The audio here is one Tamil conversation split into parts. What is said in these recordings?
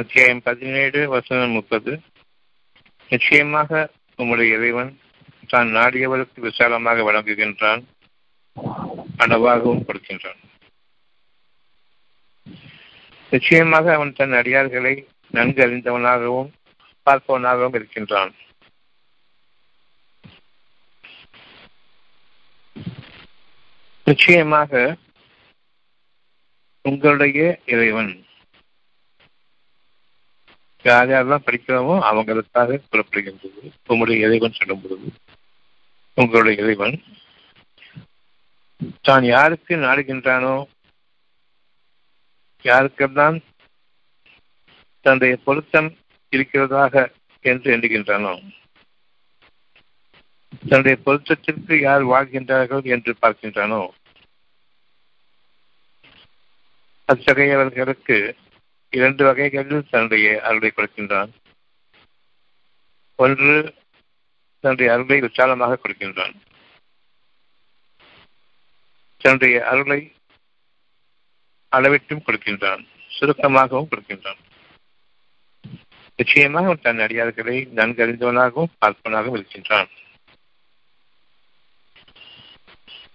அத்தியாயம் பதினேழு வசனம் முப்பது. நிச்சயமாக உம்முடைய இறைவன் தான் நாடியவருக்கு விசாலமாக வழங்குகின்றான் அளவாகவும் கொடுக்கின்றான். நிச்சயமாக அவன் தன் அடியார்களை நன்கு அறிந்தவனாகவும் பார்ப்பவனாகவும் இருக்கின்றான். நிச்சயமாக உங்களுடைய இறைவன் யாரெல்லாம் படிக்கிறோமோ அவங்களுக்காக புறப்படுகின்றது. உங்களுடைய இறைவன் சொல்லும் பொழுது உங்களுடைய இறைவன் தான் யாருக்கு நாடுகின்றானோ யாருக்கெல்லாம் தன்னுடைய பொருத்தம் இருக்கிறதாக என்று எண்ணுகின்றானோ தன்னுடைய பொருத்தத்திற்கு யார் வாழ்கின்றார்கள் என்று பார்க்கின்றானோ அத்தகையவர்களுக்கு இரண்டு வகைகளில் தன்னுடைய அருளை கொடுக்கின்றான். ஒன்று தன்னுடைய அருளை விசாலமாக கொடுக்கின்றான். தன்னுடைய அருளை அளவிட்டும் கொடுக்கின்றான் சுருக்கமாகவும் கொடுக்கின்றான். நிச்சயமாக தன் அடியார்களை நன்கு அறிந்தவனாகவும் பார்ப்பனாகவும் இருக்கின்றான்.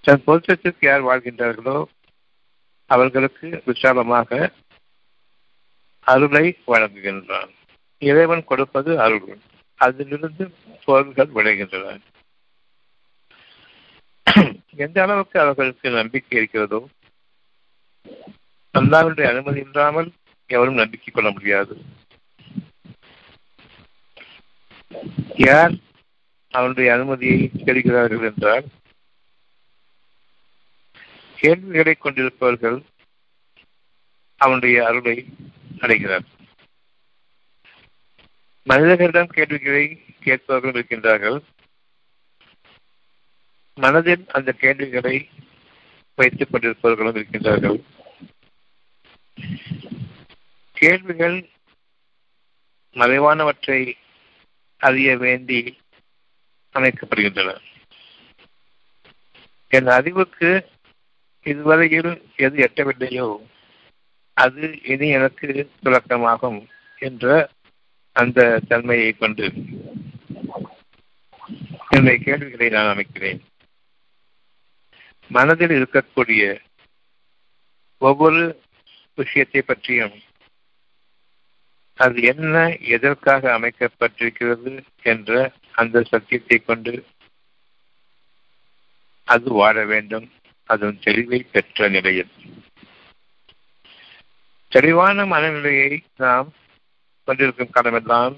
தன் பொருத்தத்திற்கு யார் வாழ்கின்றார்களோ அவர்களுக்கு விசாலமாக அருளை வழங்குகின்றான். இறைவன் கொடுப்பது அருள். அதிலிருந்து பொருள்கள் விளைகின்றன. எந்த அளவுக்கு அவர்களுக்கு நம்பிக்கை இருக்கிறதோ அல்லாவுடைய அனுமதி இல்லாமல் எவரும் நம்பிக்கை கொள்ள முடியாது. யார் அவனுடைய அனுமதியை கேடுகிறார்கள் என்றால் கேள்விகளை கொண்டிருப்பவர்கள் அவனுடைய அருளை அடைகிறார் மனிதர்களிடம் கேள்விகளை கேட்பவர்கள் இருக்கின்றார்கள். மனதில் அந்த கேள்விகளை வைத்துக் கொண்டிருப்பவர்களும் இருக்கின்றார்கள். கேள்விகள் மறைவானவற்றை அறிய வேண்டி அமைக்கப்படுகின்றன. என் அறிவுக்கு இதுவரையில் எது எட்டவில்லையோ அது இனி எனக்கு துலக்கமாகும் என்ற அந்த தன்மையை கொண்டு என்னுடைய கேள்விகளை நான் அமைக்கிறேன். மனதில் இருக்கக்கூடிய ஒவ்வொரு விஷயத்தை பற்றியும் அது என்ன எதற்காக அமைக்கப்பட்டிருக்கிறது என்ற அந்த சத்தியத்தை கொண்டு அது வாழ வேண்டும். அதன் தெளிவை பெற்ற நிலையில். தெளிவான மனநிலையை நாம் கொண்டிருக்கும் காலமெல்லாம்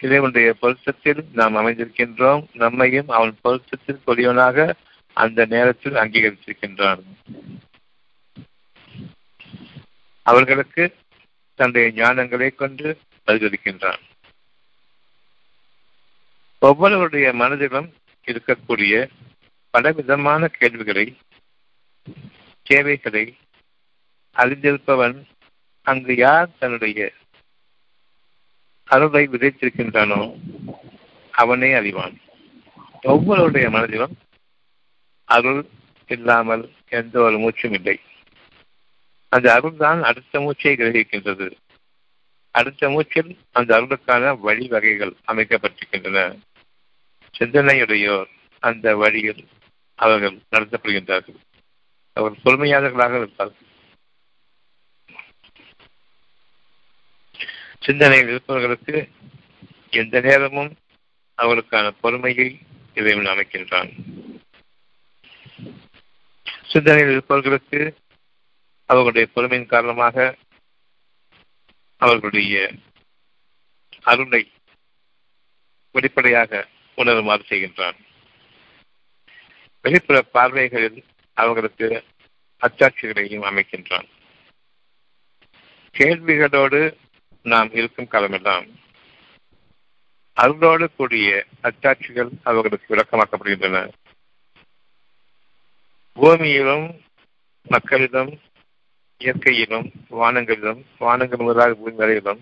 இறைவனுடைய பொருத்தத்தில் நாம் அமைந்திருக்கின்றோம். நம்மையும் அவன் பொருத்தத்தில் கொடியவனாக அந்த நேரத்தில் அங்கீகரித்திருக்கின்றான். அவர்களுக்கு தன்னுடைய ஞானங்களை கொண்டு பதிலளிக்கின்றான். ஒவ்வொருவருடைய மனதிலும் இருக்கக்கூடிய பலவிதமான கேள்விகளை தேவைகளை அறிந்திருப்பவன் அங்கு யார் தன்னுடைய அருளை விதைத்திருக்கின்றானோ அவனே அறிவான். ஒவ்வொருடைய மனதிலும் அருள் இல்லாமல் எந்த ஒரு மூச்சும் இல்லை. அந்த அருள் தான் அடுத்த மூச்சை கிரகிக்கின்றது. அடுத்த மூச்சில் அந்த அருளுக்கான வழிவகைகள் அமைக்கப்பட்டிருக்கின்றன. சிந்தனையுடையோர் அந்த வழியில் அவர்கள் நடத்தப்படுகின்றார்கள். அவர்கள் பொறுமையாளர்களாக இருப்பார்கள் சிந்தனையில் இருப்பவர்களுக்கு எந்த நேரமும் அவர்களுக்கான பொறுமையை இறைவன் அமைக்கின்றான். சிந்தனையில் இருப்பவர்களுக்கு அவர்களுடைய பொறுமையின் காரணமாக அவர்களுடைய அருளை வெளிப்படையாக உணருமாறு செய்கின்றான். வெளிப்புற பார்வைகளில் அவர்களுக்கு அச்சாட்சிகளையும் அமைக்கின்றான். கேள்விகளோடு நாம் இருக்கும் காலமெல்லாம் அருளோடு கூடிய அச்சாட்சிகள் அவர்களுக்கு விளக்கமாக்கப்படுகின்றன. பூமியிலும் மக்களிடம் இயற்கையிலும் வானங்களிலும் வானங்கள் முதலாக பூமி வரையிலும்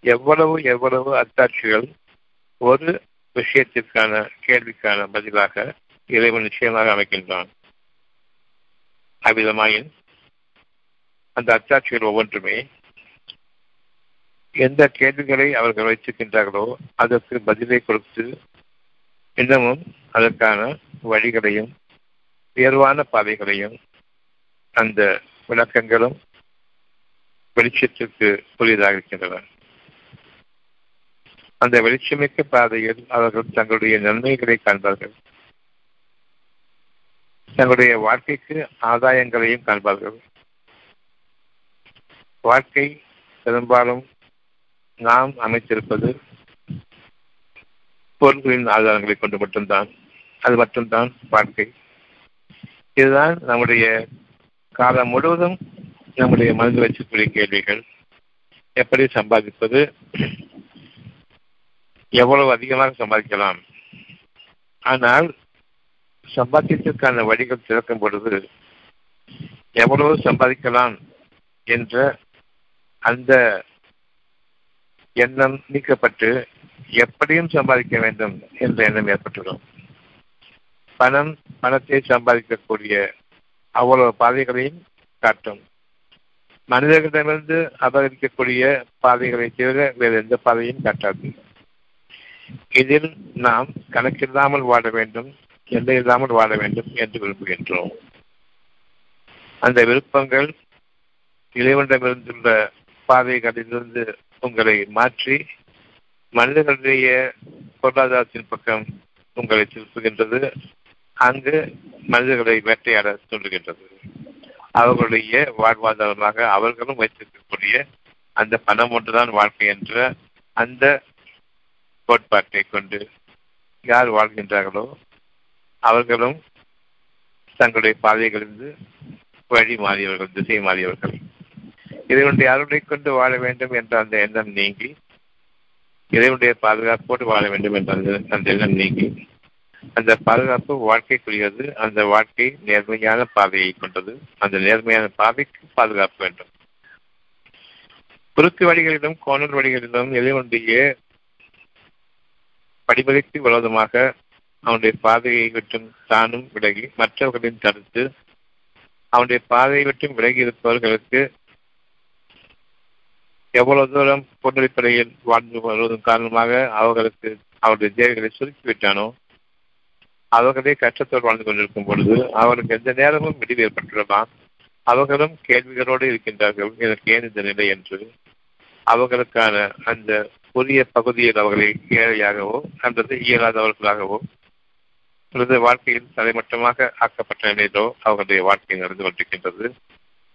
எவ்வளவு எவ்வளவு அத்தாட்சிகள் ஒரு விஷயத்திற்கான கேள்விக்கான பதிலாக இறைவன் நிச்சயமாக அமைக்கின்றான். அவ்விதமாயின் அந்த அத்தாட்சிகள் ஒவ்வொன்றுமே எந்த கேள்விகளை அவர்கள் வைத்திருக்கின்றார்களோ அதற்கு பதிலை கொடுத்து இன்னமும் அதற்கான வழிகளையும் உயர்வான பாதைகளையும் அந்த விளக்கங்களும் வெளிச்சத்திற்கு புதியதாக இருக்கின்றன. அந்த வெளிச்சமிக்க பாதையில் அவர்கள் தங்களுடைய நன்மைகளை காண்பார்கள். தங்களுடைய வாழ்க்கைக்கு ஆதாயங்களையும் காண்பார்கள். வாழ்க்கை பெரும்பாலும் நாம் அமைத்திருப்பது பொருள்களின் ஆதாரங்களை கொண்டு மட்டும்தான். அது மட்டும்தான் வாழ்க்கை. இதுதான் நம்முடைய காலம் முழுவதும் நம்முடைய மனதில் வச்சக்கூடிய கேள்விகள். எப்படி சம்பாதிப்பது? எவ்வளவு அதிகமாக சம்பாதிக்கலாம்? ஆனால் சம்பாத்தியத்திற்கான வழிகள் திறக்கும் பொழுது எவ்வளவு சம்பாதிக்கலாம் என்ற அந்த எண்ணம் நீக்கப்பட்டு எப்படியும் சம்பாதிக்க வேண்டும் என்ற எண்ணம் ஏற்பட்டுள்ளோம் பணம் பணத்தை சம்பாதிக்கக்கூடிய அவ்வளவு பாதைகளையும் காட்டும். மனிதர்களிடமிருந்து அபகரிக்கக்கூடிய பாதைகளை தவிர வேறு எந்த பாதையும் காட்டாது. இதில் நாம் கணக்கில்லாமல் வாழ வேண்டும் எல்லை இல்லாமல் வாழ வேண்டும் என்று விரும்புகின்றோம். அந்த விருப்பங்கள் இறைவனிடமிருந்துள்ள பாதைகளிலிருந்து உங்களை மாற்றி மனிதர்களுடைய பொருளாதாரத்தின் பக்கம் உங்களை திருப்புகின்றது. அங்கு மனிதர்களை வேட்டையாட தூண்டுகின்றது அவர்களுடைய வாழ்வாதாரமாக அவர்களும் வைத்திருக்கக்கூடிய அந்த பணம் ஒன்றுதான் வாழ்க்கை என்ற அந்த கோட்பாட்டை கொண்டு யார் வாழ்கின்றார்களோ அவர்களும் தங்களுடைய பாதைகளிலிருந்து வழி மாறியவர்கள் திசை மாறியவர்கள். இறைவனுடைய அருளை கொண்டு வாழ வேண்டும் என்ற அந்த எண்ணம் நீங்கி இறைவனுடைய பாதுகாப்போடு வாழ வேண்டும் என்ற அந்த எண்ணம் நீங்கி அந்த பாதுகாப்பு வாழ்க்கைக்குரியது அந்த வாழ்க்கை நேர்மையான பாதையை கொண்டது. அந்த நேர்மையான பாதைக்கு பாதுகாப்பு வேண்டும். குறுக்கு வழிகளிலும் கோணல் வழிகளிலும் இறைவனுடைய படிமதிக்கு விரோதமாக அவனுடைய பாதையை விட்டும் தானும் விலகி மற்றவர்களின் தடுத்து அவனுடைய பாதையை விட்டும் விலகி இருப்பவர்களுக்கு எவ்வளவு தூரம் பொருளடிப்படையில் வாழ்ந்து வருவதன் காரணமாக அவர்களுக்கு அவருடைய தேவைகளை சுருக்கிவிட்டானோ அவர்களே கஷ்டத்தோடு வாழ்ந்து கொண்டிருக்கும் பொழுது அவர்களுக்கு எந்த நேரமும் முடிவு ஏற்பட்டுள்ளதா அவர்களும் கேள்விகளோடு இருக்கின்றார்கள் எனக்கு ஏன் இந்த நிலை என்று. அவர்களுக்கான அந்த புதிய பகுதியில் அவர்களை ஏழையாகவோ அல்லது இயலாதவர்களாகவோ அல்லது வாழ்க்கையில் தலைமட்டமாக ஆக்கப்பட்ட நிலையிலோ அவர்களுடைய வாழ்க்கை நடந்து கொண்டிருக்கின்றது.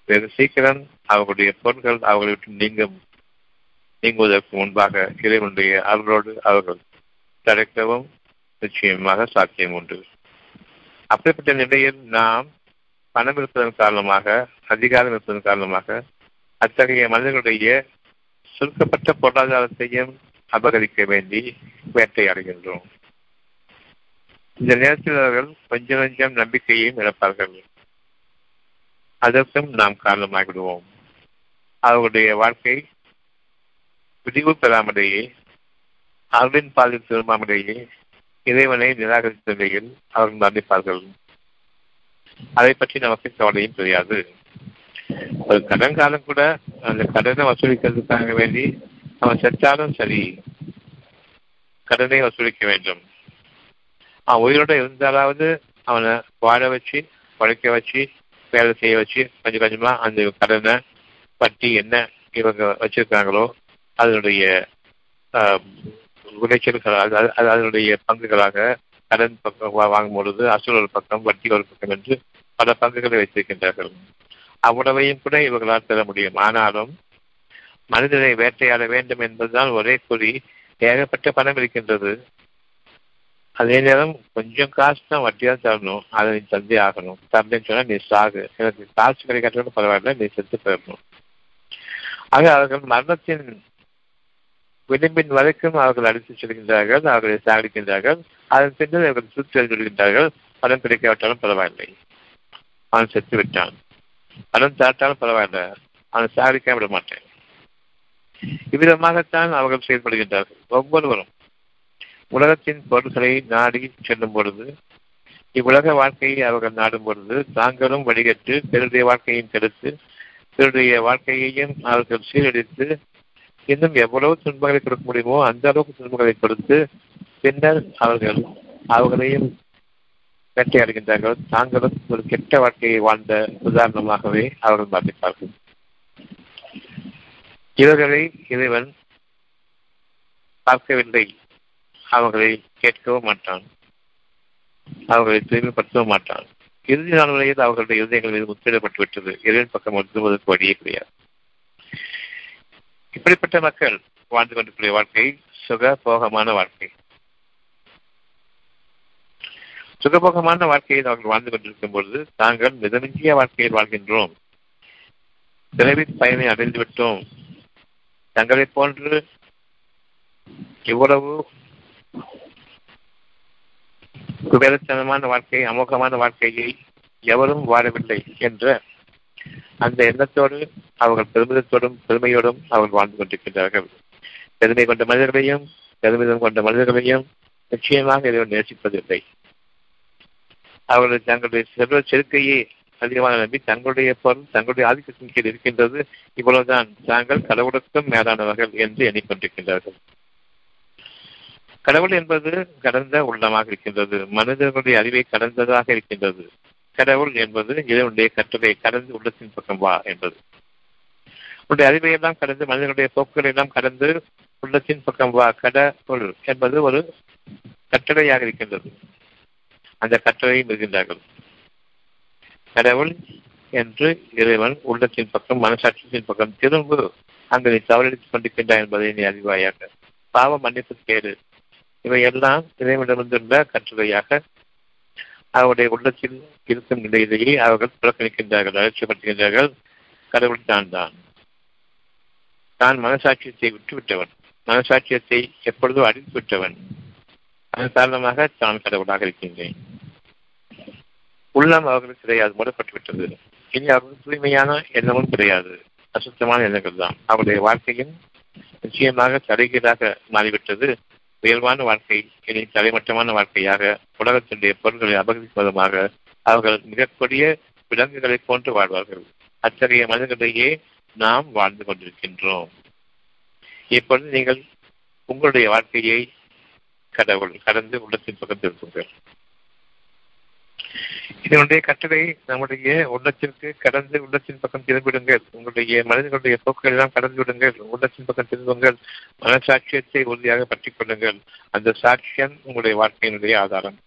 வெகு சீக்கிரம் அவர்களுடைய பொருட்கள் அவர்களை விட்டு நீங்கும் நீங்குவதற்கு முன்பாக இறைவனுடைய அருளோடு அவர்கள் தடுக்கவும் நிச்சயமாக சாத்தியம் உண்டு. அப்படிப்பட்ட நிலையில் நாம் பணம் இருப்பதன் காரணமாக அதிகாரம் இருப்பதன் காரணமாக அத்தகைய மனிதர்களுடைய சுருக்கப்பட்ட பொருளாதாரத்தையும் அபகரிக்க வேண்டி வேட்டையாடுகின்றோம் இந்த நேரத்தில் அவர்கள் கொஞ்சம் கொஞ்சம் நம்பிக்கையையும் இழப்பார்கள். அதற்கும் நாம் காரணமாகிவிடுவோம். அவர்களுடைய வாழ்க்கை விடிவு பெறாமலேயே அவர்களின் பாதையில் திரும்பாமலேயே இறைவனை நிராகரித்த நிலையில் அவர்கள் மரணிப்பார்கள். அதை பற்றி நமக்கு கவலையும் தெரியாது. ஒரு கடன் காலம் கூட அந்த கடனை வசூலிக்கிறதுக்காக வேண்டி அவன் செத்தாலும் சரி கடனை வசூலிக்க வேண்டும். அவன் உயிரோட இருந்தாலாவது அவனை வாழ வச்சு உழைக்க வச்சு வேலை செய்ய வச்சு கொஞ்சம் கொஞ்சமா அந்த கடனை பட்டி என்ன இவங்க வச்சிருக்காங்களோ அதனுடைய விளைச்சல்கள் அது அதனுடைய பங்குகளாக கடன் பக்கம் வாங்கும் பொழுது அசல் ஒரு பக்கம் வட்டி ஒரு பக்கம் என்று பல பங்குகளை வைத்திருக்கின்றார்கள். அவ்வளவையும் கூட இவர்களால் பெற முடியும். ஆனாலும் மனிதனை வேட்டையாட வேண்டும் என்பதுதான் ஒரே குறி. ஏகப்பட்ட பணம் இருக்கின்றது. அதே நேரம் கொஞ்சம் காசு தான் வட்டியாக தரணும். அதை நீ தந்தே ஆகணும். தரலன்னு சொன்னால் நீ சாகு. எனக்கு காசு கிடைக்காட்டோட பரவாயில்ல நீ செத்து போயிடணும். ஆக அவர்கள் மரணத்தின் விளிம்பின் வரைக்கும் அவர்கள் அடித்து செல்கின்றார்கள் அவர்களை சாகடிக்கின்றார்கள். அதன் பின்னர் அவர்கள் சுற்றி எழுதிவிடுகின்றார்கள் பணம் கிடைக்காவிட்டாலும் பரவாயில்லை. அவன் செத்து விட்டான். பணம் தாட்டாலும் பரவாயில்ல. அவன் சாகடிக்க விட மாட்டேன். இவ்விதமாகத்தான் அவர்கள் செயல்படுகின்றார்கள். ஒவ்வொருவரும் உலகத்தின் பொருள்களை நாடி செல்லும் பொழுது இவ்வுலக வாழ்க்கையை அவர்கள் நாடும் பொழுது தாங்களும் வழிகட்டு பிறருடைய வாழ்க்கையும் கெடுத்து பிறருடைய வாழ்க்கையையும் அவர்கள் சீரழித்து இன்னும் எவ்வளவு துன்பங்களை கொடுக்க முடியுமோ அந்த அளவுக்கு துன்பங்களை கொடுத்து பின்னர் அவர்கள் அவர்களையும் வேட்டையாடுகின்றார்கள். தாங்களும் ஒரு கெட்ட வாழ்க்கையை வாழ்ந்த உதாரணமாகவே அவர்கள் பாதிப்பார்கள் இவர்களை இறைவன் பார்க்கவில்லை. அவர்களை கேட்கவும் மாட்டான். அவர்களை தூய்மைப்படுத்தவும் மாட்டான். இறுதி நாள் வரையில் அவர்களுடைய இருதயங்கள் மீது முத்திடப்பட்டு விட்டது இறைவன் பக்கம் திரும்புவதற்கு வழியே கிடையாது. இப்படிப்பட்ட மக்கள் வாழ்ந்து கொண்டிருக்கிற வாழ்க்கை சுகபோகமான வாழ்க்கை. சுகபோகமான வாழ்க்கையில் அவர்கள் வாழ்ந்து கொண்டிருக்கும் பொழுது தாங்கள் மிதமிஞ்சிய வாழ்க்கையில் வாழ்கின்றோம். விரைவில் பயனை அடைந்து விட்டோம் தங்களை போன்று இவ்வளவு குபேரத்தனமான வாழ்க்கை அமோகமான வாழ்க்கையை எவரும் வாழவில்லை என்ற அந்த எண்ணத்தோடு அவர்கள் பெருமிதத்தோடும் பெருமையோடும் அவர்கள் வாழ்ந்து கொண்டிருக்கின்றார்கள். பெருமை கொண்ட மனிதர்களையும் பெருமிதம் கொண்ட மனிதர்களையும் நிச்சயமாக இறைவன் நேசிப்பதில்லை. அவர்கள் தங்களுடைய செல்வ செருக்கையே அதிகமாக நம்பி தங்களுடைய பொருள் தங்களுடைய ஆதிக்கத்தின் கீழ் இருக்கின்றது. இவ்வளவுதான் தாங்கள் கடவுளுக்கும் மேலானவர்கள் என்று எண்ணிக்கொண்டிருக்கின்றார்கள். கடவுள் என்பது கடந்த உள்ளமாக இருக்கின்றது. மனிதர்களுடைய அறிவை கடந்ததாக இருக்கின்றது. கடவுள் என்பது இதனுடைய கட்டளை கடந்து உள்ளத்தின் பக்கம் வா என்பது. உன்னுடைய அறிவையெல்லாம் கடந்து மனிதனுடைய போக்குகளை எல்லாம் கடந்து உள்ளத்தின் பக்கம் வா. கடவுள் என்பது ஒரு கட்டளையாக இருக்கின்றது. அந்த கட்டளையை இருக்கின்றார்கள் கடவுள் என்று இறைவன் உள்ளத்தின் பக்கம் மனசாட்சியத்தின் பக்கம் திரும்ப அங்கு நீ தவறடித்துக் கொண்டிருக்கின்றாய் என்பதை நீ அறிவாயாக. பாவ மன்னிப்பு கேடு. இவையெல்லாம் இறைவனிடமிருந்துள்ள கட்டுரையாக அவருடைய உள்ளத்தில் இருக்கும் நிலையிலேயே அவர்கள் புறக்கணிக்கின்றார்கள் அலட்சியப்படுத்துகின்றார்கள். கடவுள் தான் தான். தான் மனசாட்சியத்தை விட்டுவிட்டவன். மனசாட்சியத்தை எப்பொழுதோ அடித்து விட்டவன். அதன் காரணமாக தான் கடவுளாக இருக்கின்றேன். உள்ளம் அவர்களுக்கு கிடையாது மூடப்பட்டு விட்டது இனி அவர்களுக்கு தூய்மையான எண்ணமும் கிடையாது. அசுத்தமான எண்ணங்கள் தான். அவருடைய வாழ்க்கையும் நிச்சயமாக தலைகீழாக மாறிவிட்டது. உயர்வான வாழ்க்கை இனி தலைமட்டமான வாழ்க்கையாக உலகத்தினுடைய பொருள்களை அபகரிப்பதுமாக அவர்கள் மிகக்கூடிய விலங்குகளை போன்று வாழ்வார்கள். அத்தகைய மனிதர்களிடையே நாம் வாழ்ந்து கொண்டிருக்கின்றோம். இப்பொழுது நீங்கள் உங்களுடைய வாழ்க்கையை கடவுள் கடந்து உள்ளத்தின் பகிர்ந்திருப்பீர்கள் இதனுடைய கட்டளை நம்முடைய உள்ளத்திற்கு கடந்து உள்ளத்தின் பக்கம் திரும்பிடுங்கள் உங்களுடைய மனிதர்களுடைய போக்குகள் எல்லாம் கடந்து விடுங்கள். உள்ளத்தின் பக்கம் திரும்புங்கள். மனசாட்சியத்தை உறுதியாக பற்றிக் கொள்ளுங்கள். அந்த சாட்சியம் உங்களுடைய வாழ்க்கையினுடைய ஆதாரம்.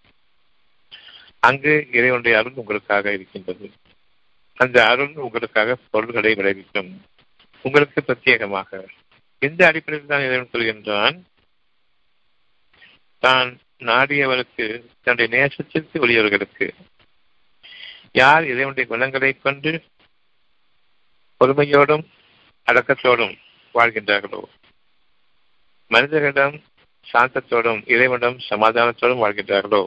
அங்கு இறைவனுடைய அருள் உங்களுக்காக இருக்கின்றது. அந்த அருள் உங்களுக்காக பொருள்களை விளைவிக்கும். உங்களுக்கு பிரத்யேகமாக. எந்த அடிப்படையில் தான் இறைவன் சொல்கின்றான்? தான் நாடியவருக்கு தன்னுடைய நேசத்திற்கு உரியவர்களுக்கு யார் இறைவனுடைய குணங்களை கொண்டு பொறுமையோடும் அடக்கத்தோடும் வாழ்கின்றார்களோ? மனிதர்களிடம் சாந்தத்தோடும் இறைவனிடம் சமாதானத்தோடும் வாழ்கின்றார்களோ?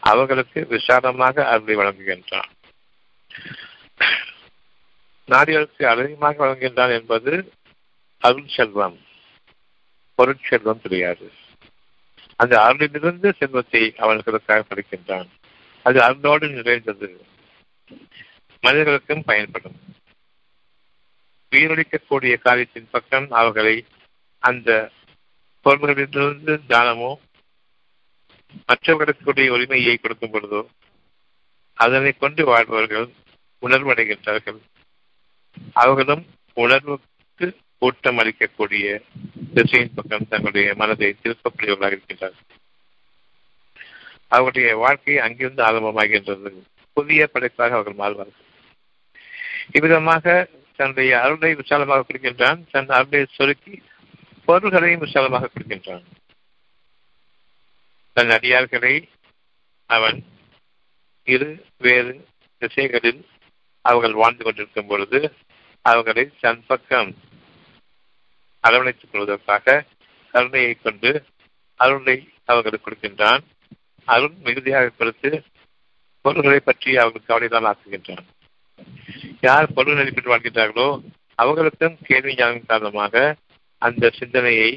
அவர்களுக்கு விசாலமாக அருளை வழங்குகின்றான். நாடியவருக்கு அதிகமாக வழங்குகின்றான் என்பது அருள் செல்வம் பொருட்செல்வம் கிடையாது. அந்த அருளிலிருந்து செல்வத்தை அவர்களுக்காக படிக்கின்றான். அது அருளோடு நிறைந்தது. மனிதர்களுக்கும் பயன்படும். உயிரளிக்கக்கூடிய காரியத்தின் பக்கம் அவர்களை அந்த பொருள்களிலிருந்து தானமோ மற்றவர்களுக்குடைய உரிமையை கொடுக்கும் பொழுதோ அதனை கொண்டு வாழ்பவர்கள் உணர்வடைகின்றார்கள். அவர்களும் உணர்வுக்கு ஊட்டம் அளிக்கக்கூடிய திசையின் பக்கம் தங்களுடைய மனதை திருப்பக்கூடியவர்களாக இருக்கின்றார்கள். அவருடைய வாழ்க்கை அங்கிருந்து ஆரம்பமாகின்றது. புதிய படைப்பாக அவர்கள் மாறுவார்கள். இவ்விதமாக தன்னுடைய அருளை விசாலமாக கொடுக்கின்றான். தன் அருளை சொருக்கி பொருள்களையும் விசாலமாக கொடுக்கின்றான். தன் அடியார்களை அவன் இரு வேறு திசைகளில் அவர்கள் வாழ்ந்து கொண்டிருக்கும் பொழுது அவர்களை தன் பக்கம் அரவணைத்துக் கொள்வதற்காக கருணையை கொண்டு அருளை அவர்களுக்கு கொடுக்கின்றான். அருள் மிகுதியாக கொடுத்து பொருள்களை பற்றி அவர்களுக்கு கவலைதான் ஆக்குகின்றான். யார் பொருள் நடிப்பில் வாழ்கின்றார்களோ அவர்களுக்கும் கேள்வி ஞானம் காரணமாக அந்த சிந்தனையை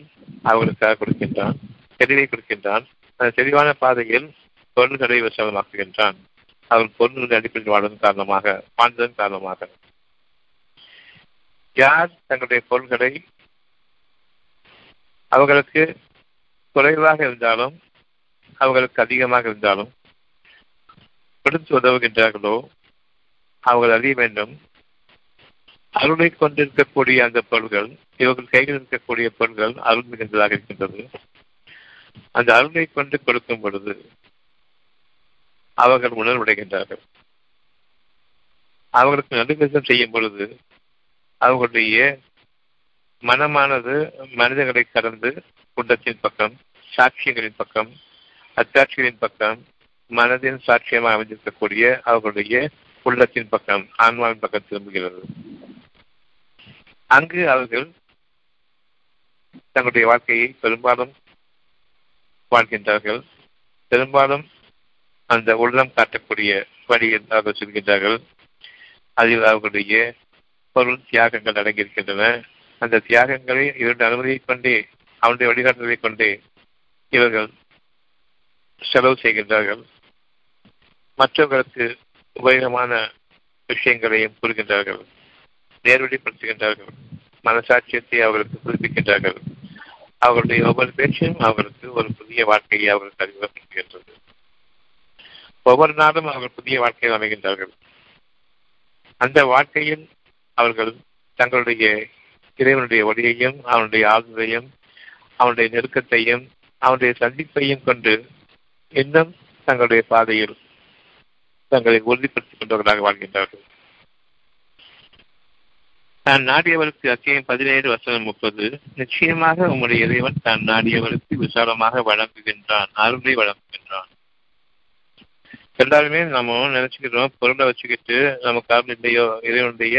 அவர்களுக்காக கொடுக்கின்றான். தெளிவை கொடுக்கின்றான். அந்த தெளிவான பாதையில் பொருள்களை வசமாக்குகின்றான் அவர்கள் பொருள்கள் அடிப்படையில் வாழ்வதன் காரணமாக வாழ்ந்ததன் காரணமாக. யார் தங்களுடைய பொருள்களை அவர்களுக்கு குறைவாக இருந்தாலும் அவர்களுக்கு அதிகமாக இருந்தாலும் கொடுத்து உதவுகின்றார்களோ அவர்கள் அறிய வேண்டும். அருளை கொண்டிருக்கக்கூடிய அந்த பொருள்கள் இவர்கள் கையில் இருக்கக்கூடிய பொருள்கள் அருள் மிகுந்ததாக இருக்கின்றது. அந்த அருளை கொண்டு கொடுக்கும் பொழுது அவர்கள் உணர்வடைகின்றார்கள். அவர்களுக்கு நடுவிசம் செய்யும் பொழுது அவர்களுடைய மனமானது மனிதர்களை கடந்து குண்டத்தின் பக்கம் சாட்சியங்களின் பக்கம் அத்தாட்சிகளின் பக்கம் மனதின் சாட்சியமாக அமைந்திருக்கக்கூடிய அவர்களுடைய உள்ளத்தின் பக்கம் ஆன்மாவின் பக்கம் திரும்புகிறது. அங்கு அவர்கள் தங்களுடைய வாழ்க்கையை பெரும்பாலும் வாழ்கின்றார்கள். பெரும்பாலும் அந்த உள்ளம் காட்டக்கூடிய வழியில் அவர்கள் செல்கின்றார்கள். அதில் அவர்களுடைய பொருள் தியாகங்கள் அடங்கியிருக்கின்றன. அந்த தியாகங்களை இவருடைய அனுமதியைக் கொண்டே அவனுடைய வழிகாட்டுதலை கொண்டே இவர்கள் செலவு செய்கின்றார்கள். மற்றவர்களுக்கு உபயோகமான விஷயங்களையும் கூறுகின்றார்கள். நேர்வழிப்படுத்துகின்றார்கள். மனசாட்சியத்தை அவர்களுக்கு புதுப்பிக்கின்றார்கள். அவர்களுடைய ஒவ்வொரு பேச்சும் அவர்களுக்கு ஒரு புதிய வாழ்க்கையை அவர்களுக்கு அறிமுகப்படுத்துகின்றது. ஒவ்வொரு நாளும் அவர்கள் புதிய வாழ்க்கையை அமைகின்றார்கள். அந்த வாழ்க்கையில் அவர்கள் தங்களுடைய இறைவனுடைய ஒளியையும் அவனுடைய ஆகுதையும் அவனுடைய நெருக்கத்தையும் அவனுடைய சந்திப்பையும் கொண்டு இன்னும் தங்களுடைய பாதையில் தங்களை உறுதிப்படுத்திக் கொண்டவர்களாக வாழ்கின்றார்கள். தான் நாடியவருக்கு அத்தியம் பதினேழு வசனம் முப்பது. நிச்சயமாக உங்களுடைய இறைவன் தான் நாடியவருக்கு விசாலமாக வழங்குகின்றான் அருளை வழங்குகின்றான். எல்லாருமே நம்ம நினைச்சுக்கிறோம் பொருளை வச்சுக்கிட்டு நமக்கு அருள் இல்லையோ இறைவனுடைய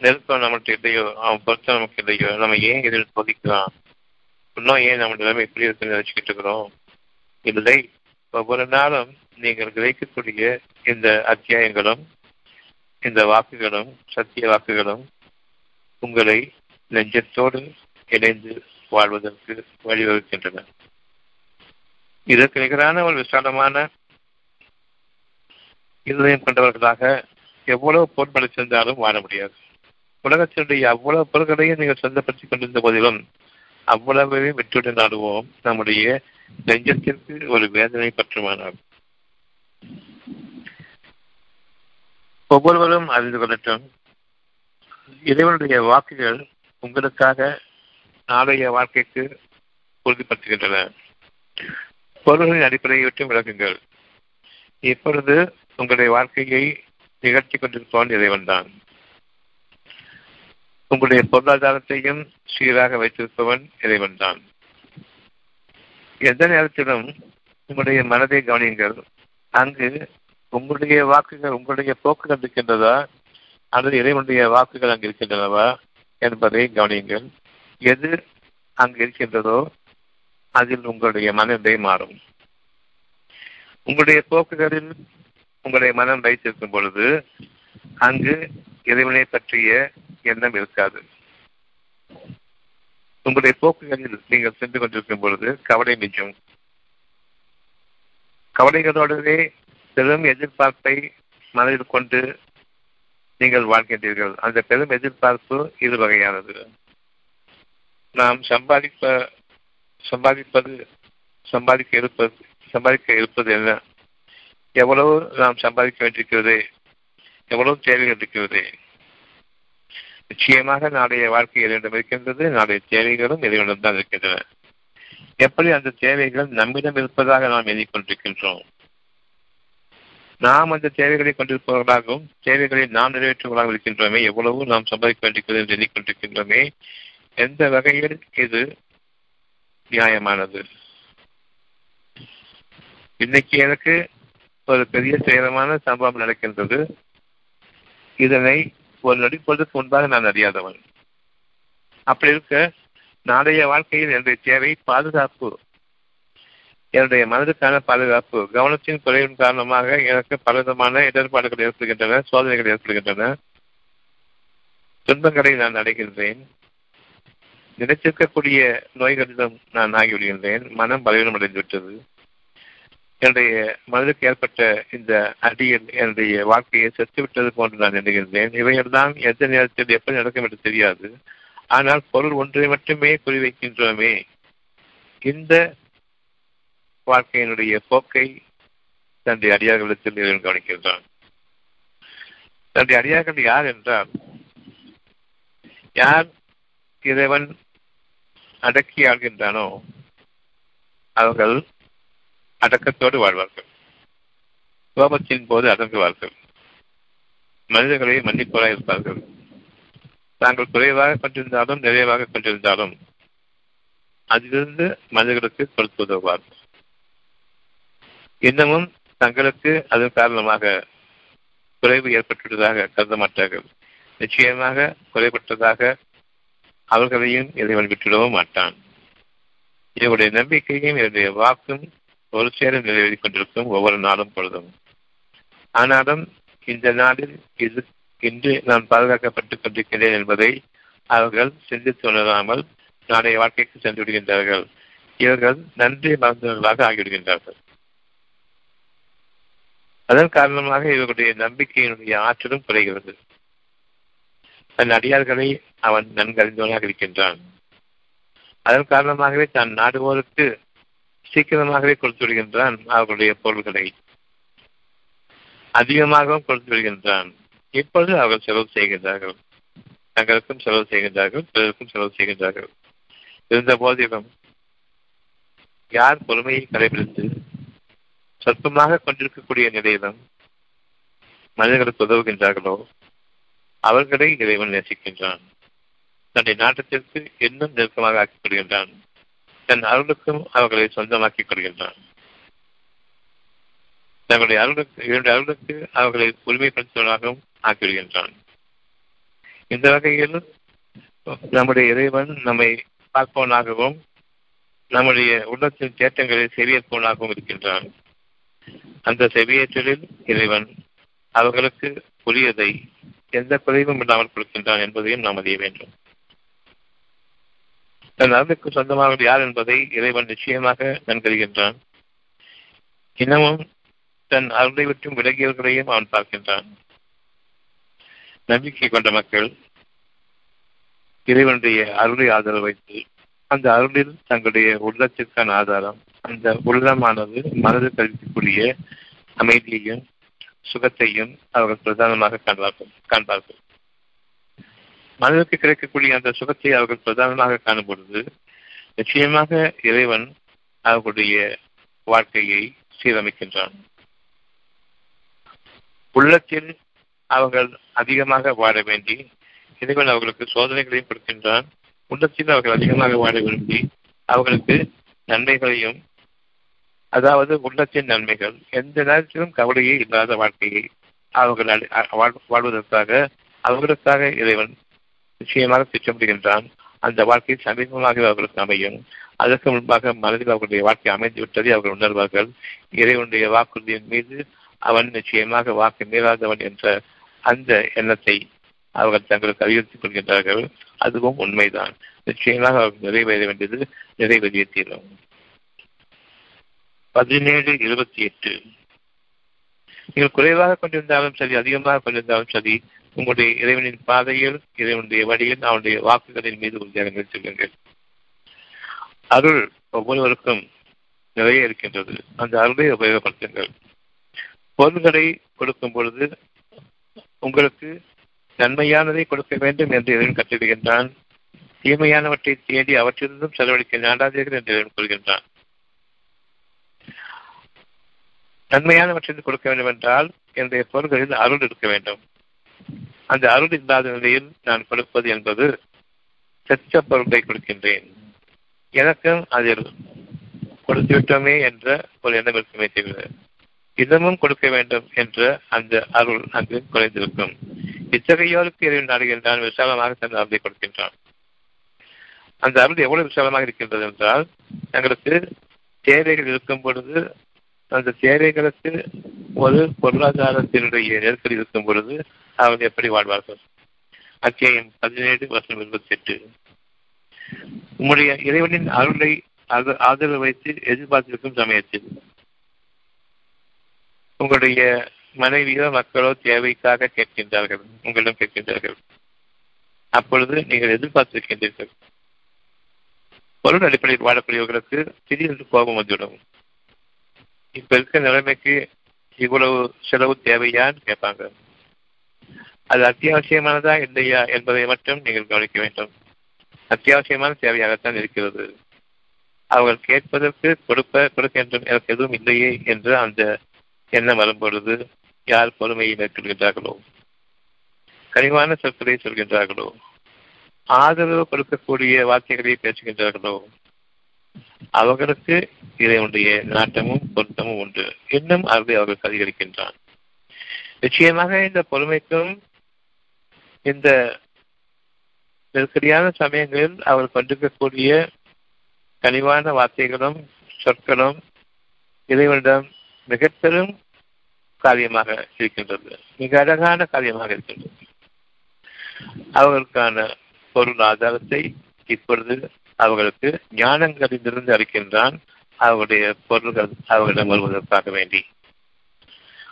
நெருக்கம் நம்மகிட்ட இல்லையோ? அவன் பொருத்தம் நமக்கு இல்லையோ? நம்ம ஏன் இதில் சோதிக்கலாம்? இன்னும் ஏன் நம்ம நிலைமை இப்படி இருக்குன்னு நினைச்சுக்கிட்டு இருக்கிறோம்? இல்லை. ஒவ்வொரு நாளும் நீங்கள் கிரகிக்கக்கூடிய இந்த அத்தியாயங்களும் இந்த வாக்குகளும் சத்திய வாக்குகளும் உங்களை நெஞ்சத்தோடு இணைந்து வாழ்வதற்கு வழிவகுக்கின்றன. இதற்கு நிகரான ஒரு விசாலமான இருதயம் கொண்டவர்களாக எவ்வளவு பொருட்களை சென்றாலும் வாழ முடியாது. உலகத்தினுடைய அவ்வளவு பொருட்களையும் நீங்கள் சொந்தப்படுத்திக் கொண்டிருந்த போதிலும் அவ்வளவையும் வெற்றியுடன் நாடுவோம். நம்முடைய நெஞ்சத்திற்கு ஒரு வேதனை பற்றுமானால். ஒவ்வொருவரும் அறிந்து கொள்ளட்டும். இறைவனுடைய வாக்குகள் உங்களுக்காக நாளைய வாழ்க்கைக்கு உறுதிப்படுத்துகின்றன. பொருள்களின் அடிப்படையை விட்டு விளக்குங்கள் இப்பொழுது உங்களுடைய வாழ்க்கையை நிகழ்த்தி கொண்டிருப்பவன் இறைவன் தான் உங்களுடைய பொருளாதாரத்தையும் சீராக வைத்திருப்பவன் இறைவன் தான் எந்த நேரத்திலும் உங்களுடைய மனதை கவனியுங்கள். அங்கு உங்களுடைய வாக்குகள் உங்களுடைய போக்குகள் இருக்கின்றதா? அல்லது இறைவனுடைய வாக்குகள் அங்கு இருக்கின்றனவா? என்பதை கவனியுங்கள். எது அங்கு இருக்கின்றதோ அதில் உங்களுடைய மனதை மாறும். உங்களுடைய போக்குகளில் உங்களுடைய மனம் வைத்திருக்கும் பொழுது அங்கு இறைவனை பற்றிய எண்ணம் இருக்காது. உங்களுடைய போக்குகளில் நீங்கள் சென்று கொண்டிருக்கும் பொழுது கவலை நிஜம் கவலைகளோடவே பெரும் எதிர்பார்ப்பை மனதில் கொண்டு நீங்கள் வாழ்கின்றீர்கள். அந்த பெரும் எதிர்பார்ப்பு இரு வகையானது. நாம் சம்பாதிப்ப சம்பாதிப்பது சம்பாதிக்க இருப்பது சம்பாதிக்க இருப்பது என்ன? எவ்வளவு நாம் சம்பாதிக்க வேண்டியிருக்கிறது? எவ்வளவு தேவைகள் இருக்கிறது? நிச்சயமாக நாளைய வாழ்க்கை எதிரிடம் இருக்கின்றது? நாளைய தேவைகளும் எதிரிடம் தான் இருக்கின்றன. எப்படி அந்த தேவைகள் நம்மிடம் இருப்பதாக நாம் எண்ணிக்கொண்டிருக்கின்றோம் நாம் அந்த தேவைகளை கொண்டிருப்பவர்களாகவும் தேவைகளை நாம் நிறைவேற்றுவதாக இருக்கின்றோமே எவ்வளவு நாம் சம்பாதிக்க வேண்டியிருக்கிறது என்று எண்ணிக்கொண்டிருக்கின்றோமே எந்த வகையில் இது நியாயமானது? இன்னைக்கு எனக்கு ஒரு பெரிய துயரமான சம்பவம் நடக்கின்றது. இதனை ஒரு நொடிப்பொழுதுக்கு முன்பாக நான் அறியாதவன். அப்படி இருக்க நாளைய வாழ்க்கையில் என்னுடைய தேவை பாதுகாப்பு. என்னுடைய மனதுக்கான பாதுகாப்பு. கவனத்தின் குறைவின் காரணமாக எனக்கு பலவிதமான இடர்பாடுகள் ஏற்படுகின்றன சோதனைகள் ஏற்படுகின்றன. துன்பங்களை நான் அடைகின்றேன். நினைத்திருக்கக்கூடிய நோய்களிடம் நான் ஆகிவிடுகின்றேன். மனம் பலவீனம் அடைந்துவிட்டது என்னுடைய மனதுக்கு ஏற்பட்ட இந்த அடியில் என்னுடைய வாழ்க்கையை செத்துவிட்டது போன்று நான் எண்ணுகின்றேன் இவையெல்லாம் எந்த நேரத்தில் எப்படி நடக்கும் என்று தெரியாது. ஆனால் பொருள் ஒன்றை மட்டுமே குறிவைக்கின்றோமே இந்த வாழ்க்கையினுடைய போக்கை தன்னுடைய அடியார்களிடத்தில் இறைவன் கவனிக்கின்றான். தன்னுடைய அடியார்கள் யார் என்றால் யார் இறைவன் அடக்கி ஆள்கின்றானோ அவர்கள் அடக்கத்தோடு வாழ்வார்கள். கோபத்தின் போது அடங்குவார்கள் மனிதர்களை மன்னிப்பவராக இருப்பார்கள். தாங்கள் குறைவாக கொண்டிருந்தாலும் நிறைவாக கொண்டிருந்தாலும் அதிலிருந்து மனிதர்களுக்கு கொடுத்து உதவுவார்கள் இன்னமும் தங்களுக்கு அதன் காரணமாக குறைவு ஏற்பட்டுள்ளதாக கருத மாட்டார்கள். நிச்சயமாக குறைபட்டதாக அவர்களையும் இறைவன் விட்டுவிடவும் மாட்டான். இவருடைய நம்பிக்கையும் இவருடைய வாக்கும் ஒரு சேர நிறைவேறி கொண்டிருக்கும் ஒவ்வொரு நாளும் பொழுதும். ஆனாலும் இந்த நாளில் இது இன்று நான் பாதுகாக்கப்பட்டுக் கொண்டிருக்கிறேன் என்பதை அவர்கள் சிந்தித்து உணராமல் நாளைய வாழ்க்கைக்கு சென்று விடுகின்றார்கள். இவர்கள் நன்றி மறந்தவர்களாக ஆகிவிடுகின்றார்கள். அதன் காரணமாக இவர்களுடைய நம்பிக்கையினுடைய ஆற்றலும் குறைகிறது. தன் அடியார்களை அவன் நன்கறிந்தவனாக இருக்கின்றான். அதன் காரணமாகவே தான் நாடுவோருக்கு சீக்கிரமாகவே கொடுத்து விடுகின்றான் அவர்களுடைய பொருள்களை. அதிகமாகவும் கொடுத்து விடுகின்றான். இப்பொழுது அவர்கள் செலவு செய்கின்றார்கள். தங்களுக்கும் செலவு செய்கின்றார்கள் பிறருக்கும் செலவு செய்கின்றார்கள். இருந்த போதிலும் யார் பொறுமையை கடைபிடித்து சொற்பமாக கொண்டிருக்கக்கூடிய நிலையிலும் மனிதர்களுக்கு உதவுகின்றார்களோ அவர்களை இறைவன் நேசிக்கின்றான். தன்னுடைய நாட்டத்திற்கு இன்னும் நெருக்கமாக ஆக்கிக் கொள்கின்றான். தன் அருளுக்கும் அவர்களை சொந்தமாக்கிக் கொள்கின்றான். தங்களுடைய அருளுக்கு இரண்டு அருளுக்கு அவர்களை உரிமைப்படுத்துவதாகவும் ஆக்கிவிடுகின்றான் இந்த வகையில் நம்முடைய இறைவன் நம்மை பார்ப்பவனாகவும் நம்முடைய உள்ளத்தின் தேட்டங்களை செவியேற்பவனாகவும் இருக்கின்றான். அந்த செவியேற்றலில் இறைவன் அவர்களுக்கு புரியதை எந்த குறைவும் இல்லாமல் கொடுக்கின்றான் என்பதையும் நாம் அறிய வேண்டும். தன் அருளுக்கு சொந்தமாக யார் என்பதை இறைவன் நிச்சயமாக நன்கறிகின்றான் இன்னமும் தன் அருளை விட்டும் விலகியவர்களையும் அவன் பார்க்கின்றான். நம்பிக்கை கொண்ட மக்கள் இறைவனுடைய அருளை ஆதரவு வைத்து அந்த அருளில் தங்களுடைய உள்ளத்திற்கான ஆதாரம் அந்த உள்ளமானது மனது கருதிக்கூடிய அமைதியையும் சுகத்தையும் அவர்கள் பிரதானமாக காண்பார்கள் காண்பார்கள். மனதிற்கு கிடைக்கக்கூடிய அந்த சுகத்தை அவர்கள் பிரதானமாக காணும் பொழுது நிச்சயமாக இறைவன் அவர்களுடைய வாழ்க்கையை சீரமைக்கின்றான். உள்ளத்தில் அவர்கள் அதிகமாக வாழ வேண்டி இறைவன் அவர்களுக்கு சோதனைகளையும் கொடுக்கின்றான். உள்ளத்தில் அவர்கள் அதிகமாக வாழ விரும்பி அவர்களுக்கு நன்மைகளையும் அதாவது உள்ளத்தின் நன்மைகள் எந்த நேரத்திலும் கவலையே இல்லாத வாழ்க்கையை அவர்கள் வாழ்வதற்காக அவர்களுக்காக இறைவன் நிச்சயமாக திட்டமிடுகின்றான் அந்த வாழ்க்கை சமீபமாக அவர்களுக்கு அமையும். அதற்கு முன்பாக மனதில் அவர்களுடைய வாழ்க்கை அமைந்து விட்டதை அவர்கள் உணர்வார்கள். இறைவனுடைய வாக்குறுதியின் மீது அவன் நிச்சயமாக வாக்கு மீறாதவன் என்ற அந்த எண்ணத்தை அவர்கள் தங்களுக்கு அறிவுறுத்திக் கொள்கின்றார்கள். அதுவும் உண்மைதான். நிச்சயமாக அவர்கள் நிறைவேற வேண்டியது நிறைவேறிய தீரும். பதினேழு இருபத்தி எட்டு. நீங்கள் குறைவாக கொண்டிருந்தாலும் சரி அதிகமாக கொண்டிருந்தாலும் சரி உங்களுடைய இறைவனின் பாதையில் இறைவனுடைய வழியில் அவனுடைய வாக்குகளின் மீது உறுதியாக நிறுத்துங்கள் அருள் ஒவ்வொருவருக்கும் நிறைய இருக்கின்றது. அந்த அருளை உபயோகப்படுத்துங்கள். பொருள்களை கொடுக்கும் பொழுது உங்களுக்கு நன்மையானதை கொடுக்க வேண்டும் என்று இறைவன் கட்டிடுகின்றான் தீமையானவற்றை தேடி அவற்றிலிருந்தும் செலவழிக்க நாடாதீர்கள் என்று இறைவன் கூறுகின்றான். நன்மையானவற்றிற்கு கொடுக்க வேண்டும் என்றால் என்னுடைய பொருள்களில் அருள் இருக்க வேண்டும். அந்த அருள் இல்லாத நிலையில் நான் கொடுப்பது என்பது செச்ச பொருளை கொடுக்கின்றேன். எனக்கும் அதில் கொடுத்து விட்டோமே என்ற ஒரு எண்ணம் இருக்குமே தவிர இதமும் கொடுக்க வேண்டும் என்ற அந்த அருள் அங்கு குறைந்திருக்கும். இத்தகையோருக்கு இறைவன் நாடுகின்றான் விசாலமாக தன் அருளை கொடுக்கின்றான். அந்த அருள் எவ்வளவு விசாலமாக இருக்கின்றது என்றால் தங்களுக்கு தேவைகள் இருக்கும் பொழுது அந்த தேவைகளுக்கு ஒரு பொருளாதாரத்தினுடைய நெருக்கடி இருக்கும் பொழுது அவர் எப்படி வாழ்வார்கள்? அத்தியாயம் பதினேழு வருஷம் இருபத்தி எட்டு உங்களுடைய இறைவனின் அருளை ஆதரவு வைத்து எதிர்பார்த்திருக்கும் சமயத்தில். உங்களுடைய மனைவியோ மக்களோ தேவைக்காக கேட்கின்றார்கள். உங்களிடம் கேட்கின்றார்கள். அப்பொழுது நீங்கள் எதிர்பார்த்திருக்கின்றீர்கள். பொருள் அடிப்படையில் வாழக்கூடியவர்களுக்கு திடீரென்று கோபம் வந்துவிடும். இப்ப இருக்கிற நிலைமைக்கு இவ்வளவு செலவு தேவையான்னு கேட்பாங்க. அது அத்தியாவசியமானதா இல்லையா என்பதை மட்டும் நீங்கள் கவனிக்க வேண்டும். அத்தியாவசியமான தேவையாகத்தான் இருக்கிறது. அவர்கள் கேட்பதற்கு கொடுப்ப கொடுக்க எனக்கு எதுவும் இல்லையே என்று அந்த எண்ணம் வரும்பொழுது யார் பொறுமையை மேற்கொள்கின்றார்களோ? கனிவான சொற்களை சொல்கின்றார்களோ? ஆதரவு கொடுக்கக்கூடிய வார்த்தைகளை பேசுகின்றார்களோ? அவர்களுக்கு இதனுடைய நாட்டமும் பொருத்தமும் உண்டு. இன்னும் அவர்களை அவர்கள் அதிகரிக்கின்றான். நிச்சயமாக இந்த பொறுமைக்கும் இந்த நெருக்கடியான சமயங்களில் அவர் கொண்டிருக்கக்கூடிய கனிவான வார்த்தைகளும் சொற்களும் இறைவனிடம் மிக பெரும் காரியமாக இருக்கின்றது. மிக அழகான காரியமாக இருக்கின்றது. அவர்களுக்கான பொருள் ஆதாரத்தை இப்பொழுது அவர்களுக்கு ஞானங்களிலிருந்து அளிக்கின்றான். அவருடைய பொருள்கள் அவர்களிடம் வருவதற்காக வேண்டி.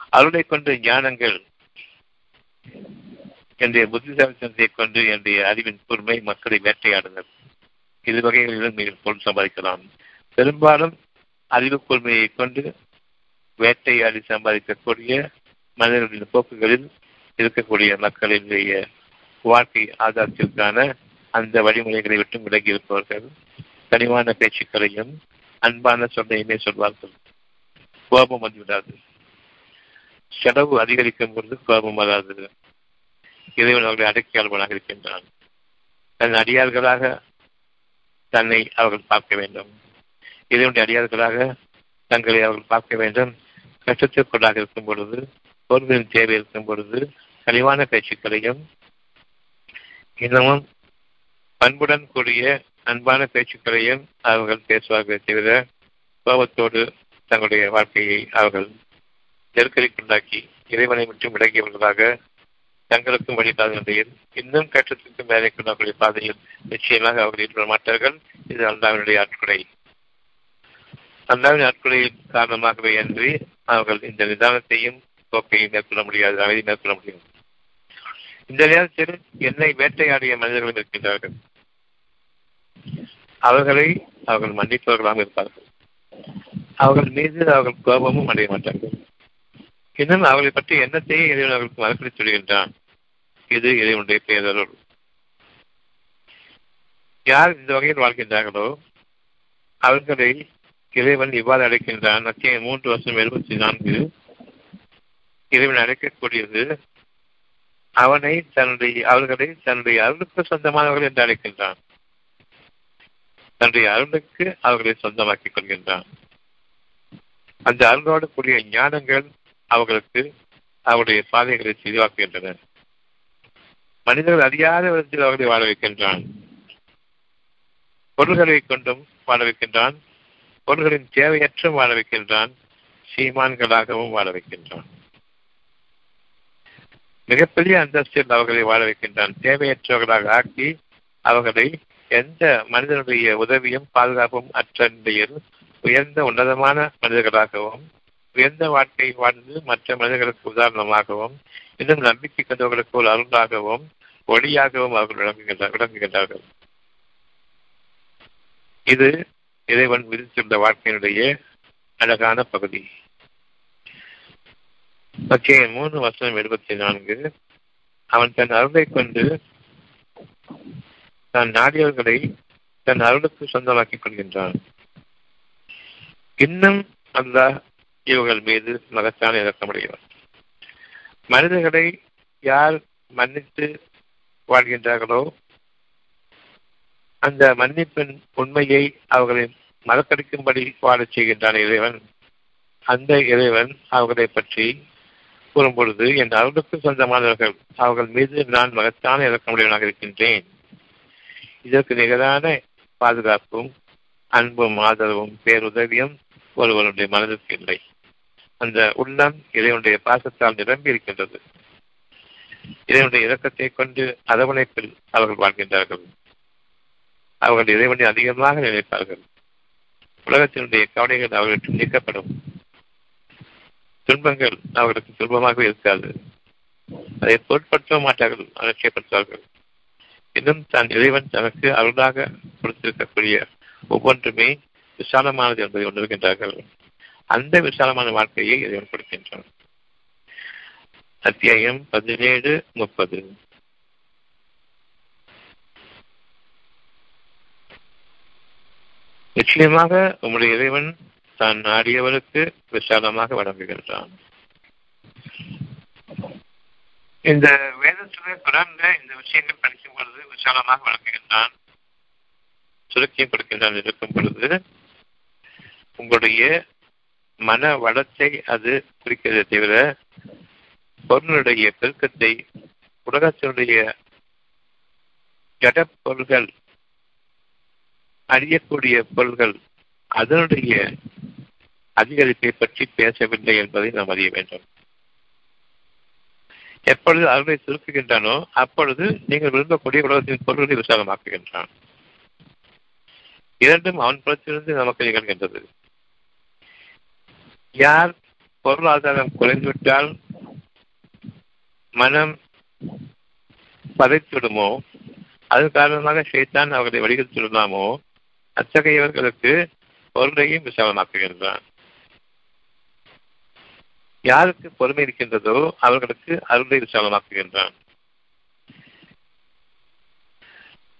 அவர்களை கொண்டு ஞானங்கள் என்னுடைய புத்திசாலித்தனத்தை கொண்டு என்னுடைய அறிவின் பொறுமை மக்களை வேட்டையாடுங்கள் இது வகைகளிலும் நீங்கள் பொருள் சம்பாதிக்கலாம். பெரும்பாலும் அறிவு கூர்மையை கொண்டு வேட்டையாடி சம்பாதிக்கக்கூடிய மனிதர்களின் போக்குகளில் இருக்கக்கூடிய மக்களினுடைய வாழ்க்கை ஆதாரத்திற்கான அந்த வழிமுறைகளை விட்டு விலகி இருப்பவர்கள் கனிவான பேச்சுக்களையும் அன்பான சொல்லையுமே சொல்வார்கள். கோபம் வந்துவிடாது. செலவு அதிகரிக்கும் பொழுது கோபம் வராது. இறைவன் அவர்களை அடக்கியாளர்களாக இருக்கின்றான். தன் அடியார்களாக தன்னை அவர்கள் பார்க்க வேண்டும். இதனுடைய அடியார்களாக தங்களை அவர்கள் பார்க்க வேண்டும். கஷ்டத்திற்குள்ளாக இருக்கும் பொழுது பொருளின் தேவை இருக்கும் பொழுது கழிவான பேச்சுக்களையும் இன்னமும் பண்புடன் கூடிய அன்பான பேச்சுக்களையும் அவர்கள் பேசுவார்கள் தவிர கோபத்தோடு தங்களுடைய வாழ்க்கையை அவர்கள் நெருக்கடிக்குண்டாக்கி இறைவனை மட்டும் விலகியவர்களாக தங்களுக்கும் வழிபாத நிலையில் இன்னும் கட்டத்திற்கும் மேலே கொண்டவர்களுடைய பாதையில் நிச்சயமாக அவர்கள் ஈடுபட மாட்டார்கள் இது அல்லாவினுடைய ஆட்குறை அல்லாவின் ஆட்குறையின் காரணமாகவே அன்றி அவர்கள் இந்த நிதானத்தையும் போக்கையும் மேற்கொள்ள முடியாது அமைதி மேற்கொள்ள முடியும். இந்த நேரத்தில் என்னை வேட்டையாடிய மனிதர்களும் இருக்கின்றார்கள். அவர்களை அவர்கள் மன்னிப்பவர்களாக இருப்பார்கள். அவர்கள் மீது அவர்கள் கோபமும் அடைய மாட்டார்கள். இன்னும் அவர்களை பற்றி எண்ணத்தையே இறைவன் அவர்களுக்கு மறுபடி சொல்கின்றான்? இது இறைவனுடைய பேரருள். யார் இந்த வகையில் வாழ்கின்றார்களோ அவர்களை இறைவன் இவ்வாறு அழைக்கின்றான். அத்தியாயம் மூன்று வருஷம் எழுபத்தி நான்கு. இறைவன் அழைக்கக்கூடியது அவனை தன்னுடைய அவர்களை தன்னுடைய அருளுக்கு சொந்தமானவர்கள் என்று அழைக்கின்றான். தன்னுடைய அருளுக்கு அவர்களை சொந்தமாக்கிக் கொள்கின்றான். அந்த அருளோடு கூடிய ஞானங்கள் அவர்களுக்கு அவருடைய பாதைகளை தெளிவாக்குகின்றன மனிதர்கள் அறியாத விதத்தில் அவர்களை வாழ வைக்கின்றான். பொருள்களை கொண்டும் வாழ வைக்கின்றான். பொருள்களின் தேவையற்றும் வாழ வைக்கின்றான். சீமான்களாகவும் வாழ வைக்கின்றான். மிகப்பெரிய அந்தஸ்தில் அவர்களை வாழ வைக்கின்றான். தேவையற்றவர்களாக ஆக்கி அவர்களை எந்த மனிதனுடைய உதவியும் பாதுகாப்பும் அற்ற நிலையில் உயர்ந்த உன்னதமான மனிதர்களாகவும் உயர்ந்த வாழ்க்கை வாழ்ந்து மற்ற மனிதர்களுக்கு உதாரணமாகவும் இன்னும் நம்பிக்கை கொண்டவர்களுக்கு ஒரு அருளாகவும் ஒளியாகவும் அவர்கள் விளங்குகின்ற விளங்குகின்றார்கள். இது இறைவன் விதித்துள்ள வாழ்க்கையினுடைய அழகான பகுதி. மத்திய மூணு வருஷம் எழுபத்தி நான்கு அவன் தன் அருளை கொண்டு தன் நாடியவர்களை தன் அருளுக்கு சொந்தமாக்கிக் கொள்கின்றான். இன்னும் அல்லாஹ் இவர்கள் மீது மகத்தான இறக்கமுடையவர் மனிதர்களை யார் மன்னித்து வாழ்கின்றார்களோ அந்த மன்னிப்பின் உண்மையை அவர்களை மறக்கடிக்கும்படி வாழச் செய்கின்றான் இறைவன். அந்த இறைவன் அவர்களை பற்றி கூறும் பொழுது என் அருளுக்கு சொந்தமானவர்கள் அவர்கள் மீது நான் மகத்தான இறக்கமுடையவனாக இருக்கின்றேன். இதற்கு நிகரான பாதுகாப்பும் அன்பும் ஆதரவும் பேருதவியும் ஒருவருடைய மனதிற்கு இல்லை. அந்த உள்ளம் இறைவனுடைய பாசத்தால் நிரம்பி இருக்கின்றது. இறைவனுடைய இறக்கத்தை கொண்டு அரவணைப்பில் அவர்கள் வாழ்கின்றார்கள். அவர்கள் இறைவனை அதிகமாக நினைப்பார்கள். உலகத்தினுடைய கவலைகள் அவர்களுக்கு நீக்கப்படும். துன்பங்கள் அவர்களுக்கு துன்பமாகவே இருக்காது. அதை பொருட்படுத்த மாட்டார்கள் அலட்சியப்படுத்துவார்கள். இன்னும் தான் இறைவன் தனக்கு அருளாக கொடுத்திருக்கக்கூடிய ஒவ்வொன்றுமே விசாலமானது என்பதை உணர்கின்றார்கள். அந்த விசாலமான வாழ்க்கையை இறைவன் கொடுக்கின்றான் அத்தியாயம் பதினேழு முப்பது. நிச்சயமாக உங்களுடைய இறைவன் தான் நாடியவருக்கு விசாலமாக வழங்குகின்றான். இந்த வேதத்துல குரான்ல இந்த விஷயங்கள் படிக்கும் பொழுது விசாலமாக வழங்குகின்றான். சுருக்கியும் கொடுக்கின்றான் இருக்கும் பொழுது உங்களுடைய மன வளத்தை அது குறிக்கிறதே தவிர பொருளுடைய பெருக்கத்தை உலகத்தினுடைய ஜடப்பொருள்கள் அறியக்கூடிய பொருள்கள் அதனுடைய அதிகரிப்பை பற்றி பேசவில்லை என்பதை நாம் அறிய வேண்டும். எப்பொழுது அருளை சுருக்குகின்றானோ அப்பொழுது நீங்கள் விரும்பக்கூடிய உலகத்தின் பொருள்களை விசாலமாக்குகின்றான் இரண்டும் அவன் புறத்திலிருந்து நமக்கு நிகழ்கின்றது. யார் பொருளாதாரம் குறைந்துவிட்டால் மனம் பதைத்துவிடுமோ? அதன் காரணமாக செய்தான் அவர்களை வடிகட்டிவிடலாமோ அத்தகையவர்களுக்கு பொருளையும் விசாலமாக்குகின்றான் யாருக்கு பொறுமை இருக்கின்றதோ அவர்களுக்கு அருளை விசாலமாக்குகின்றான்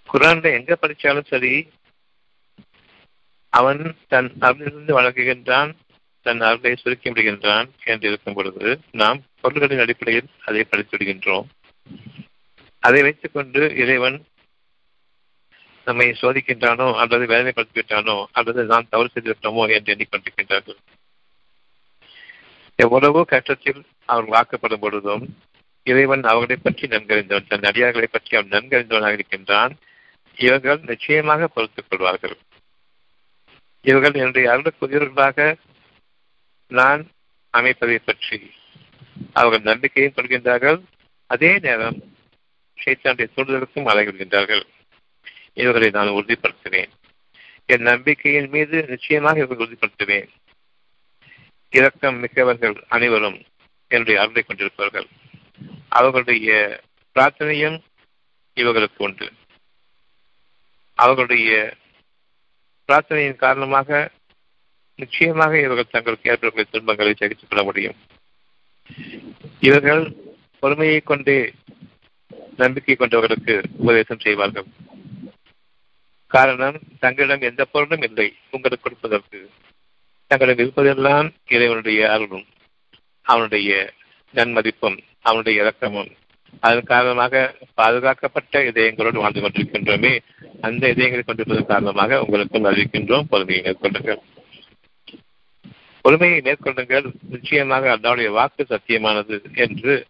குரான்ல எங்க படிச்சாலும் சரி அவன் தன் அருளிலிருந்து வழங்குகின்றான். தன் அருளை சுருக்கி விடுகின்றான் என்று இருக்கும் பொழுது நாம் பொருள்களின் அடிப்படையில் அதை படித்து விடுகின்றோம் அதை வைத்துக் கொண்டு இறைவன் நம்மை சோதிக்கின்றானோ அல்லது வேதனைப்படுத்திவிட்டானோ அல்லது நாம் தவறு செய்துவிட்டோமோ என்று எண்ணிக்கொண்டிருக்கின்றார்கள். எவ்வளவோ கஷ்டத்தில் அவர்கள் வாக்கப்படும் பொழுதும் இறைவன் அவர்களை பற்றி நன்கறிந்தவன் தன் அடியார்களை பற்றி அவன் நன்கறிந்தவனாக இருக்கின்றான். இவர்கள் நிச்சயமாக பொறுத்துக் கொள்வார்கள். இவர்கள் என்னுடைய அருளுக்குரியவர்களாக நான் அமைப்பதை பற்றி அவர்கள் நம்பிக்கையும் கொள்கின்றார்கள். அதே நேரம் சைத்தானுடைய தூண்டுதலுக்கும் அலைகின்றார்கள் இவர்களை நான் உறுதிப்படுத்துவேன். என் நம்பிக்கையின் மீது நிச்சயமாக இவர்கள் உறுதிப்படுத்துவேன். இரக்கம் மிக்கவர்கள் அனைவரும் என்னுடைய அருளை கொண்டிருப்பார்கள் அவர்களுடைய பிரார்த்தனையும் இவர்களுக்கு உண்டு. அவர்களுடைய பிரார்த்தனையின் காரணமாக நிச்சயமாக இவர்கள் தங்களுக்கு ஏற்படக்கூடிய துன்பங்களை சகித்துக் கொள்ள முடியும். இவர்கள் பொறுமையை கொண்டே நம்பிக்கை கொண்டவர்களுக்கு உபதேசம் செய்வார்கள். காரணம் தங்களிடம் எந்த பொருளும் இல்லை. உங்களுக்கு கொடுப்பதற்கு தங்களிடம் இருப்பதெல்லாம் இறைவனுடைய அருளும் அவனுடைய நன்மதிப்பும் அவனுடைய இறக்கமும் அதன் காரணமாக பாதுகாக்கப்பட்ட இதயங்களோடு வாழ்ந்து கொண்டிருக்கின்றோமே அந்த இதயங்களை கொண்டிருப்பதன் காரணமாக உங்களுக்கும் அறிவிக்கின்றோம் பொறுமையை மேற்கொள்ளுங்கள். பொறுமையை மேற்கொள்ளுங்கள். நிச்சயமாக அல்லாவுடைய வாக்கு சத்தியமானது என்று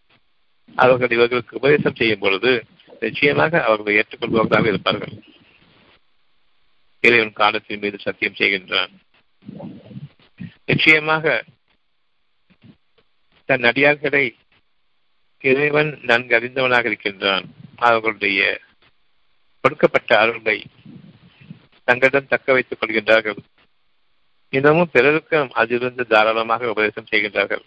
அவர்கள் இவர்களுக்கு உபதேசம் செய்யும் பொழுது நிச்சயமாக அவர்களை ஏற்றுக்கொள்பவர்களாக இருப்பார்கள். இறைவன் காலத்தின் மீது சத்தியம் செய்கின்றான். நிச்சயமாக தன் அடியார்களை இறைவன் நன்கு அறிந்தவனாக இருக்கின்றான். அவர்களுடைய கொடுக்கப்பட்ட அருளை தங்களிடம் தக்க வைத்துக் கொள்கின்றார்கள். இன்னமும் பிறருக்கும் அதிலிருந்து தாராளமாக உபதேசம் செய்கின்றார்கள்.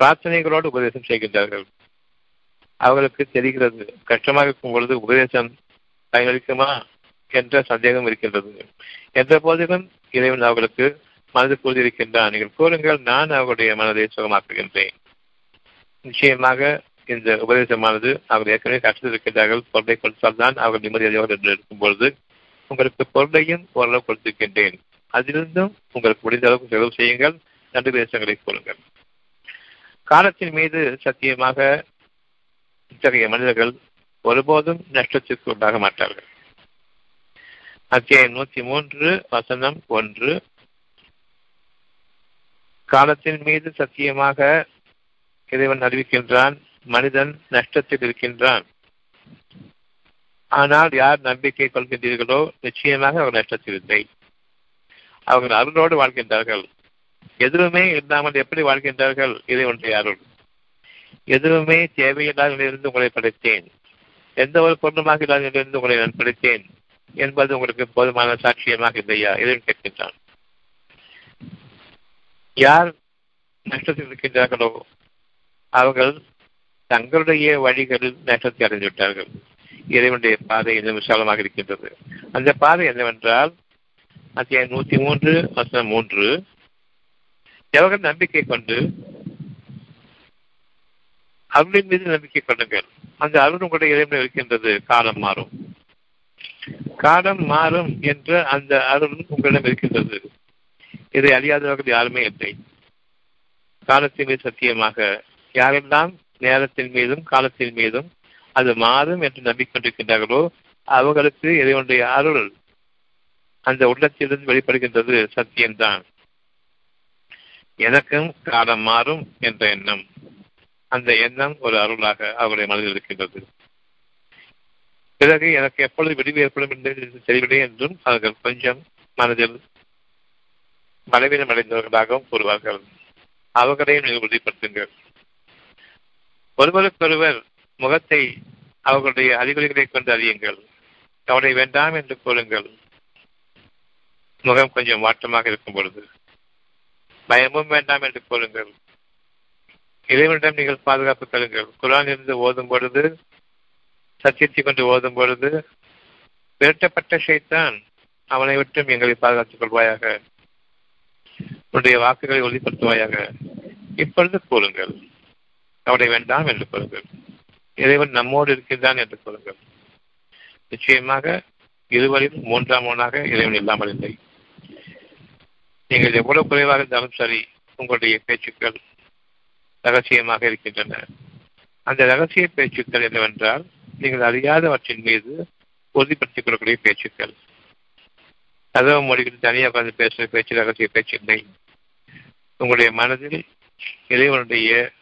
பிரார்த்தனைகளோடு உபதேசம் செய்கின்றார்கள். அவர்களுக்கு தெரிகிறது கஷ்டமாக இருக்கும் பொழுது உபதேசம் பயனளிக்குமா என்ற சந்தேகம் இருக்கின்றது. என்ற போதிலும் இறைவன் அவர்களுக்கு மனது கூறியிருக்கின்றான் நீங்கள் கூறுங்கள் நான் அவருடைய மனதை சுகமாக்குகின்றேன். நிச்சயமாக இந்த உபதேசமானது அவர்கள் ஏற்கனவே கஷ்டத்திருக்கின்றார்கள் பொருளை கொடுத்தால் தான் அவர்கள் நிம்மதியாக என்று இருக்கும் பொழுது உங்களுக்கு பொருளையும் ஓரளவு கொடுத்திருக்கின்றேன். அதிலிருந்தும் உங்களுக்கு முடிந்த அளவுக்கு செலவு செய்யுங்கள். நன்றி தேசங்களை கூறுங்கள் காலத்தின் மீது சத்தியமாக இத்தகைய மனிதர்கள் ஒருபோதும் நஷ்டத்திற்கு உண்டாக மாட்டார்கள். அத்தியாயம் நூத்தி மூன்று வசனம் ஒன்று. காலத்தின் மீது சத்தியமாக இறைவன் அறிவிக்கின்றான் மனிதன் நஷ்டத்தில் இருக்கின்றான். ஆனால் யார் நம்பிக்கை கொள்கின்றீர்களோ நிச்சயமாக அவர் நஷ்டத்தில் இல்லை அவர்கள் அருளோடு வாழ்கின்றார்கள். எதுவுமே இல்லாமல் எப்படி வாழ்கின்றார்கள்? இதை ஒன்றிய அருள். எதுவுமே தேவையில்லாத உங்களை படைத்தேன். எந்த ஒரு பொருளுமாக இல்லாத உங்களை நான் படைத்தேன் என்பது உங்களுக்கு போதுமான சாட்சியமாக இல்லையா? இதையும் கேட்கின்றான். யார் நஷ்டத்தில் இருக்கின்றார்களோ அவர்கள் தங்களுடைய வழிகளில் நஷ்டத்தை அடைந்து விட்டார்கள் இறைவனுடைய பாதை இன்னும் விசாலமாக இருக்கின்றது. அந்த பாதை என்னவென்றால் அத்தியாயம் நூத்தி மூன்று வசனம் மூன்று. எவர்கள் நம்பிக்கை கொண்டு அருளின் மீது நம்பிக்கை கொள்ளுங்கள். அந்த அருள் உங்களுடைய இறைவன் இருக்கின்றது காலம் மாறும். காலம் மாறும் என்ற அந்த அருள் உங்களிடம் இருக்கின்றது. இதை அறியாதவர்கள் யாருமே இல்லை. காலத்தின் மீது சத்தியமாக யாரெல்லாம் நேரத்தின் மீதும் காலத்தின் மீதும் அது மாறும் என்று நம்பிக்கொண்டிருக்கின்றார்களோ அவர்களுக்கு இறைவனுடைய அருள் அந்த உள்ளத்திலிருந்து வெளிப்படுகின்றது சத்தியம்தான். எனக்கும் காலம் மாறும் என்ற எண்ணம். அந்த எண்ணம் ஒரு அருளாக அவருடைய மனதில் இருக்கின்றது. பிறகு எனக்கு எப்பொழுது விடிவு ஏற்படும் என்று தெரியவில்லை என்றும் அவர்கள் கொஞ்சம் மனதில் பலவீனம் அடைந்தவர்களாகவும் கூறுவார்கள். அவர்களையும் நீங்கள் உறுதிப்படுத்துங்கள். ஒருவருக்கொருவர் முகத்தை அவர்களுடைய அறிகுறிகளை கொண்டு அறியுங்கள். கவலை வேண்டாம் என்று கூறுங்கள். முகம் கொஞ்சம் வாட்டமாக இருக்கும் பொழுது. பயமும் வேண்டாம் என்று கூறுங்கள். இறைவனிடம் நீங்கள் பாதுகாப்பு தருங்கள். குரான் இருந்து ஓதும் பொழுது சத்தியத்தை கொண்டு ஓதும் பொழுது விரட்டப்பட்ட ஷைத்தான் அவனை விட்டும் எங்களை பாதுகாத்துக் கொள்வாயாக. உன்னுடைய வாக்குகளை ஒளிப்படுத்துவாயாக இப்பொழுது கூறுங்கள். அவனை வேண்டாம் என்று கூறுங்கள். இறைவன் நம்மோடு இருக்கின்றான் என்று கூறுங்கள். நிச்சயமாக இருவரில் மூன்றாம் ஒன்றாக இறைவன் இல்லாமல் இல்லை. நீங்கள் எவ்வளவு குறைவாக இருந்தாலும் சரி உங்களுடைய பேச்சுக்கள் ரகசியமாக இருக்கின்றன. அந்த ரகசிய பேச்சுக்கள் என்னவென்றால் நீங்கள் அறியாதவற்றின் மீது உறுதிப்படுத்திக் கொள்ளக்கூடிய பேச்சுக்கள். கதவு மொழிகள் தனியாக வந்து பேசுகிற பேச்சு ரகசிய பேச்சு இல்லை. உங்களுடைய மனதில் இறைவனுடைய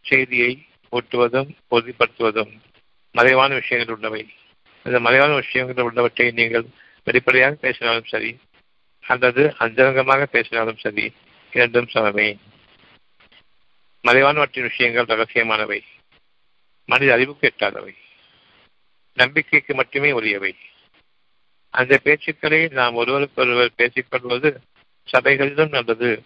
செய்தியை ஊட்டுவதும் உறுதிப்படுத்துவதும் மறைவான விஷயங்கள் உள்ளவை. அந்த மறைவான விஷயங்கள் உள்ளவற்றை நீங்கள் வெளிப்படையாக பேசினாலும் சரி அல்லது அந்தரங்கமாக பேசினாலும் சரி இரண்டும் சமமே. மறைவானவற்றின் விஷயங்கள் ரகசியமானவை. மனித அறிவுக்கு எட்டாதவை நம்பிக்கைக்கு மட்டுமே உரியவை. அந்த பேச்சுக்களை நாம் ஒருவருக்கொருவர் பேசிக்கொள்வது சபைகளிலும் அல்லது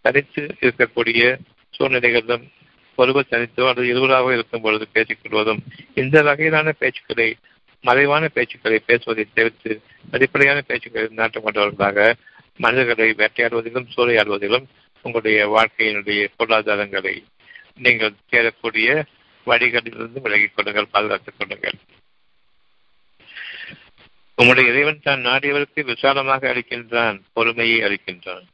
தனித்து இருக்கக்கூடிய சூழ்நிலைகளிலும் ஒருவர் தனித்தோ அல்லது இருவராக இருக்கும் பொழுது பேசிக்கொள்வதும் இந்த வகையிலான பேச்சுக்களை மறைவான பேச்சுக்களை பேசுவதை தவிர்த்து அடிப்படையான பேச்சுக்களை நாட்டம் கொண்டவர்களாக மனிதர்களை வேட்டையாடுவதிலும் சூறையாடுவதிலும் உங்களுடைய வாழ்க்கையினுடைய பொருளாதாரங்களை நீங்கள் தேடக்கூடிய வழிகளிலிருந்து விலகிக் கொள்ளுங்கள் பாதுகாத்துக் கொள்ளுங்கள். உங்களுடைய இறைவன் தான் நாடியவருக்கு விசாலமாக அளிக்கின்றான் பொறுமையை அளிக்கின்றான்.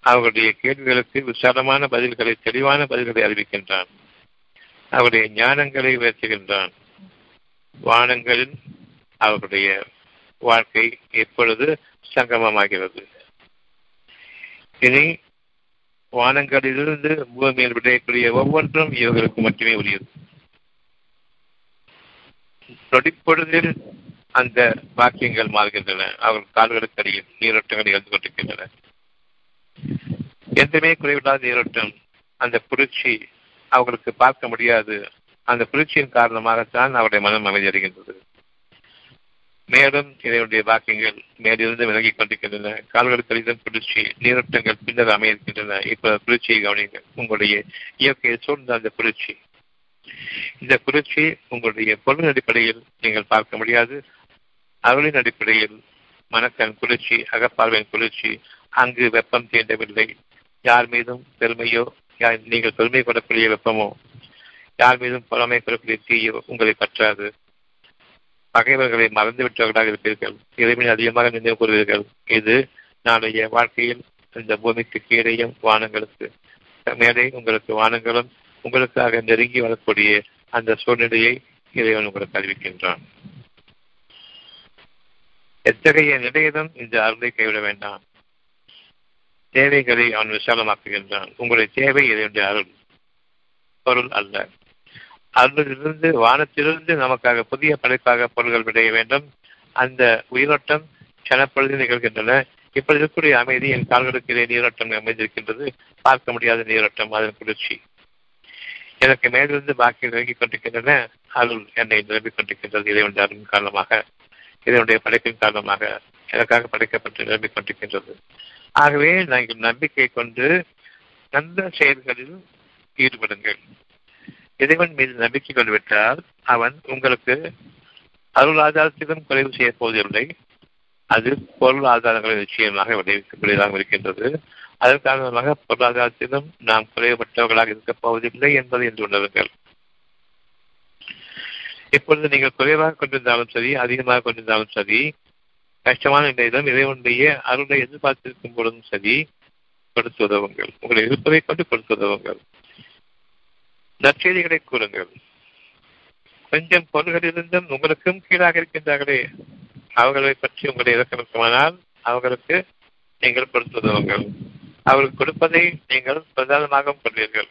அவர்களுடைய கேள்விகளுக்கு விசாலமான பதில்களை தெளிவான பதில்களை அறிவிக்கின்றான். அவருடைய ஞானங்களை உயர்த்துகின்றான். வானங்களில் அவர்களுடைய வாழ்க்கை எப்பொழுது சங்கமமாகிறது. இனி வானங்களிலிருந்து பூமியில் விடையக்கூடிய ஒவ்வொன்றும் இவர்களுக்கு மட்டுமே உரியது. நொடிப்பொழுதில் அந்த வாக்கியங்கள் மாறுகின்றன. அவர்கள் கால்களுக்கு அடியில் நீரோட்டங்கள் நிகழ்ந்து கொண்டிருக்கின்றன. எந்தமே குறைவில்லாத நீரோட்டம் அந்த புரட்சி அவர்களுக்கு பார்க்க முடியாது. அந்த புரட்சியின் காரணமாகத்தான் அவருடைய மனம் அமைதியடைகின்றது. மேலும் இதனுடைய வாக்கியங்கள் மேலிருந்து விலகிக் கொண்டிருக்கின்றன. கால்களுக்கு கடிதம் குளிர்ச்சி நீரோட்டங்கள் பின்னர் அமையிருக்கின்றன இப்ப புரட்சியை கவனிங்கள் உங்களுடைய இயற்கையை சூழ்ந்த அந்த புரட்சி இந்த புரட்சி உங்களுடைய பொருளின் அடிப்படையில் நீங்கள் பார்க்க முடியாது. அருளின் அடிப்படையில் மனக்கண் குளிர்ச்சி அகப்பார்வையின் குளிர்ச்சி அங்கு வெப்பம் தீண்டவில்லை. யார் மீதும் பெருமையோ யார் நீங்கள் பெருமை கொள்ளக்கூடிய வெப்பமோ யார் மீதும் பொறாமை கொள்ளக்கூடிய தீயோ உங்களை பற்றாது. பகைவர்களை மறந்துவிட்டவர்களாக இருப்பீர்கள். இறைவனை அதிகமாக நினைவு கூறுவீர்கள். இது நாளைய வாழ்க்கையில் இந்த பூமிக்கு கீழேயும் வானங்களுக்கு மேலே உங்களுக்கு வானங்களும் உங்களுக்காக நெருங்கி வரக்கூடிய அந்த சூழ்நிலையை இறைவன் உங்களுக்கு அறிவிக்கின்றான். எத்தகைய நிலையிலும் இந்த அருளை கைவிட வேண்டாம். தேவைகளை அவன் விசாலமாக்குகின்றான். உங்களுடைய தேவை இதனுடைய அருள். பொருள் அல்ல. அருளிலிருந்து வானத்திலிருந்து நமக்காக புதிய படைப்பாக பொருள்கள் விடைய வேண்டும். அந்த உயிரோட்டம் கனப்பொழுது நிகழ்கின்றன. இப்பொழுது இருக்கக்கூடிய அமைதி என் கால்களுக்கு இடையே நீரோட்டம் அமைந்திருக்கின்றது. பார்க்க முடியாத நீரோட்டம் அதன் குளிர்ச்சி. எனக்கு மேலிருந்து பாக்கி விலகிக் கொண்டிருக்கின்றன. அருள் என்னை நிரம்பிக் கொண்டிருக்கின்றது. இறைவனுடைய அருள் காரணமாக இதனுடைய படைப்பின் காரணமாக எனக்காக படைக்கப்பட்டு நிரம்பிக் கொண்டிருக்கின்றது. ஆகவே நாங்கள் நம்பிக்கை கொண்டு நல்ல செயல்களில் ஈடுபடுங்கள். இறைவன் மீது நம்பிக்கை கொண்டு விட்டால் அவன் உங்களுக்கு அருள் ஆதாரத்திலும் குறைவு செய்ய போவதில்லை. அது பொருள் ஆதாரங்களை நிச்சயமாக விளைவிக்கக்கூடியதாக இருக்கின்றது. அதன் காரணமாக பொருளாதாரத்திலும் நாம் குறைவுபட்டவர்களாக இருக்கப் போவதில்லை என்பதை என்று உணருங்கள். இப்பொழுது நீங்கள் குறைவாக கொண்டிருந்தாலும் சரி அதிகமாக கொண்டிருந்தாலும் சரி கஷ்டமான நிலையிலும் இறைவனுடைய அருளை எதிர்பார்த்திருக்கும் பொழுதும் சரி கொடுத்து உதவுங்கள். உங்களை இருப்பதை கொண்டு கொடுத்து உதவுங்கள். நற்செய்திகளை கூறுங்கள். கொஞ்சம் பொருள்களிலிருந்தும் உங்களுக்கும் கீழாக இருக்கின்றார்களே அவர்களை பற்றி உங்களை இறக்கணுமானால் அவர்களுக்கு நீங்கள் கொடுத்துதவுங்கள் அவர்கள் கொடுப்பதை நீங்கள் பிரதானமாக கொள்வீர்கள்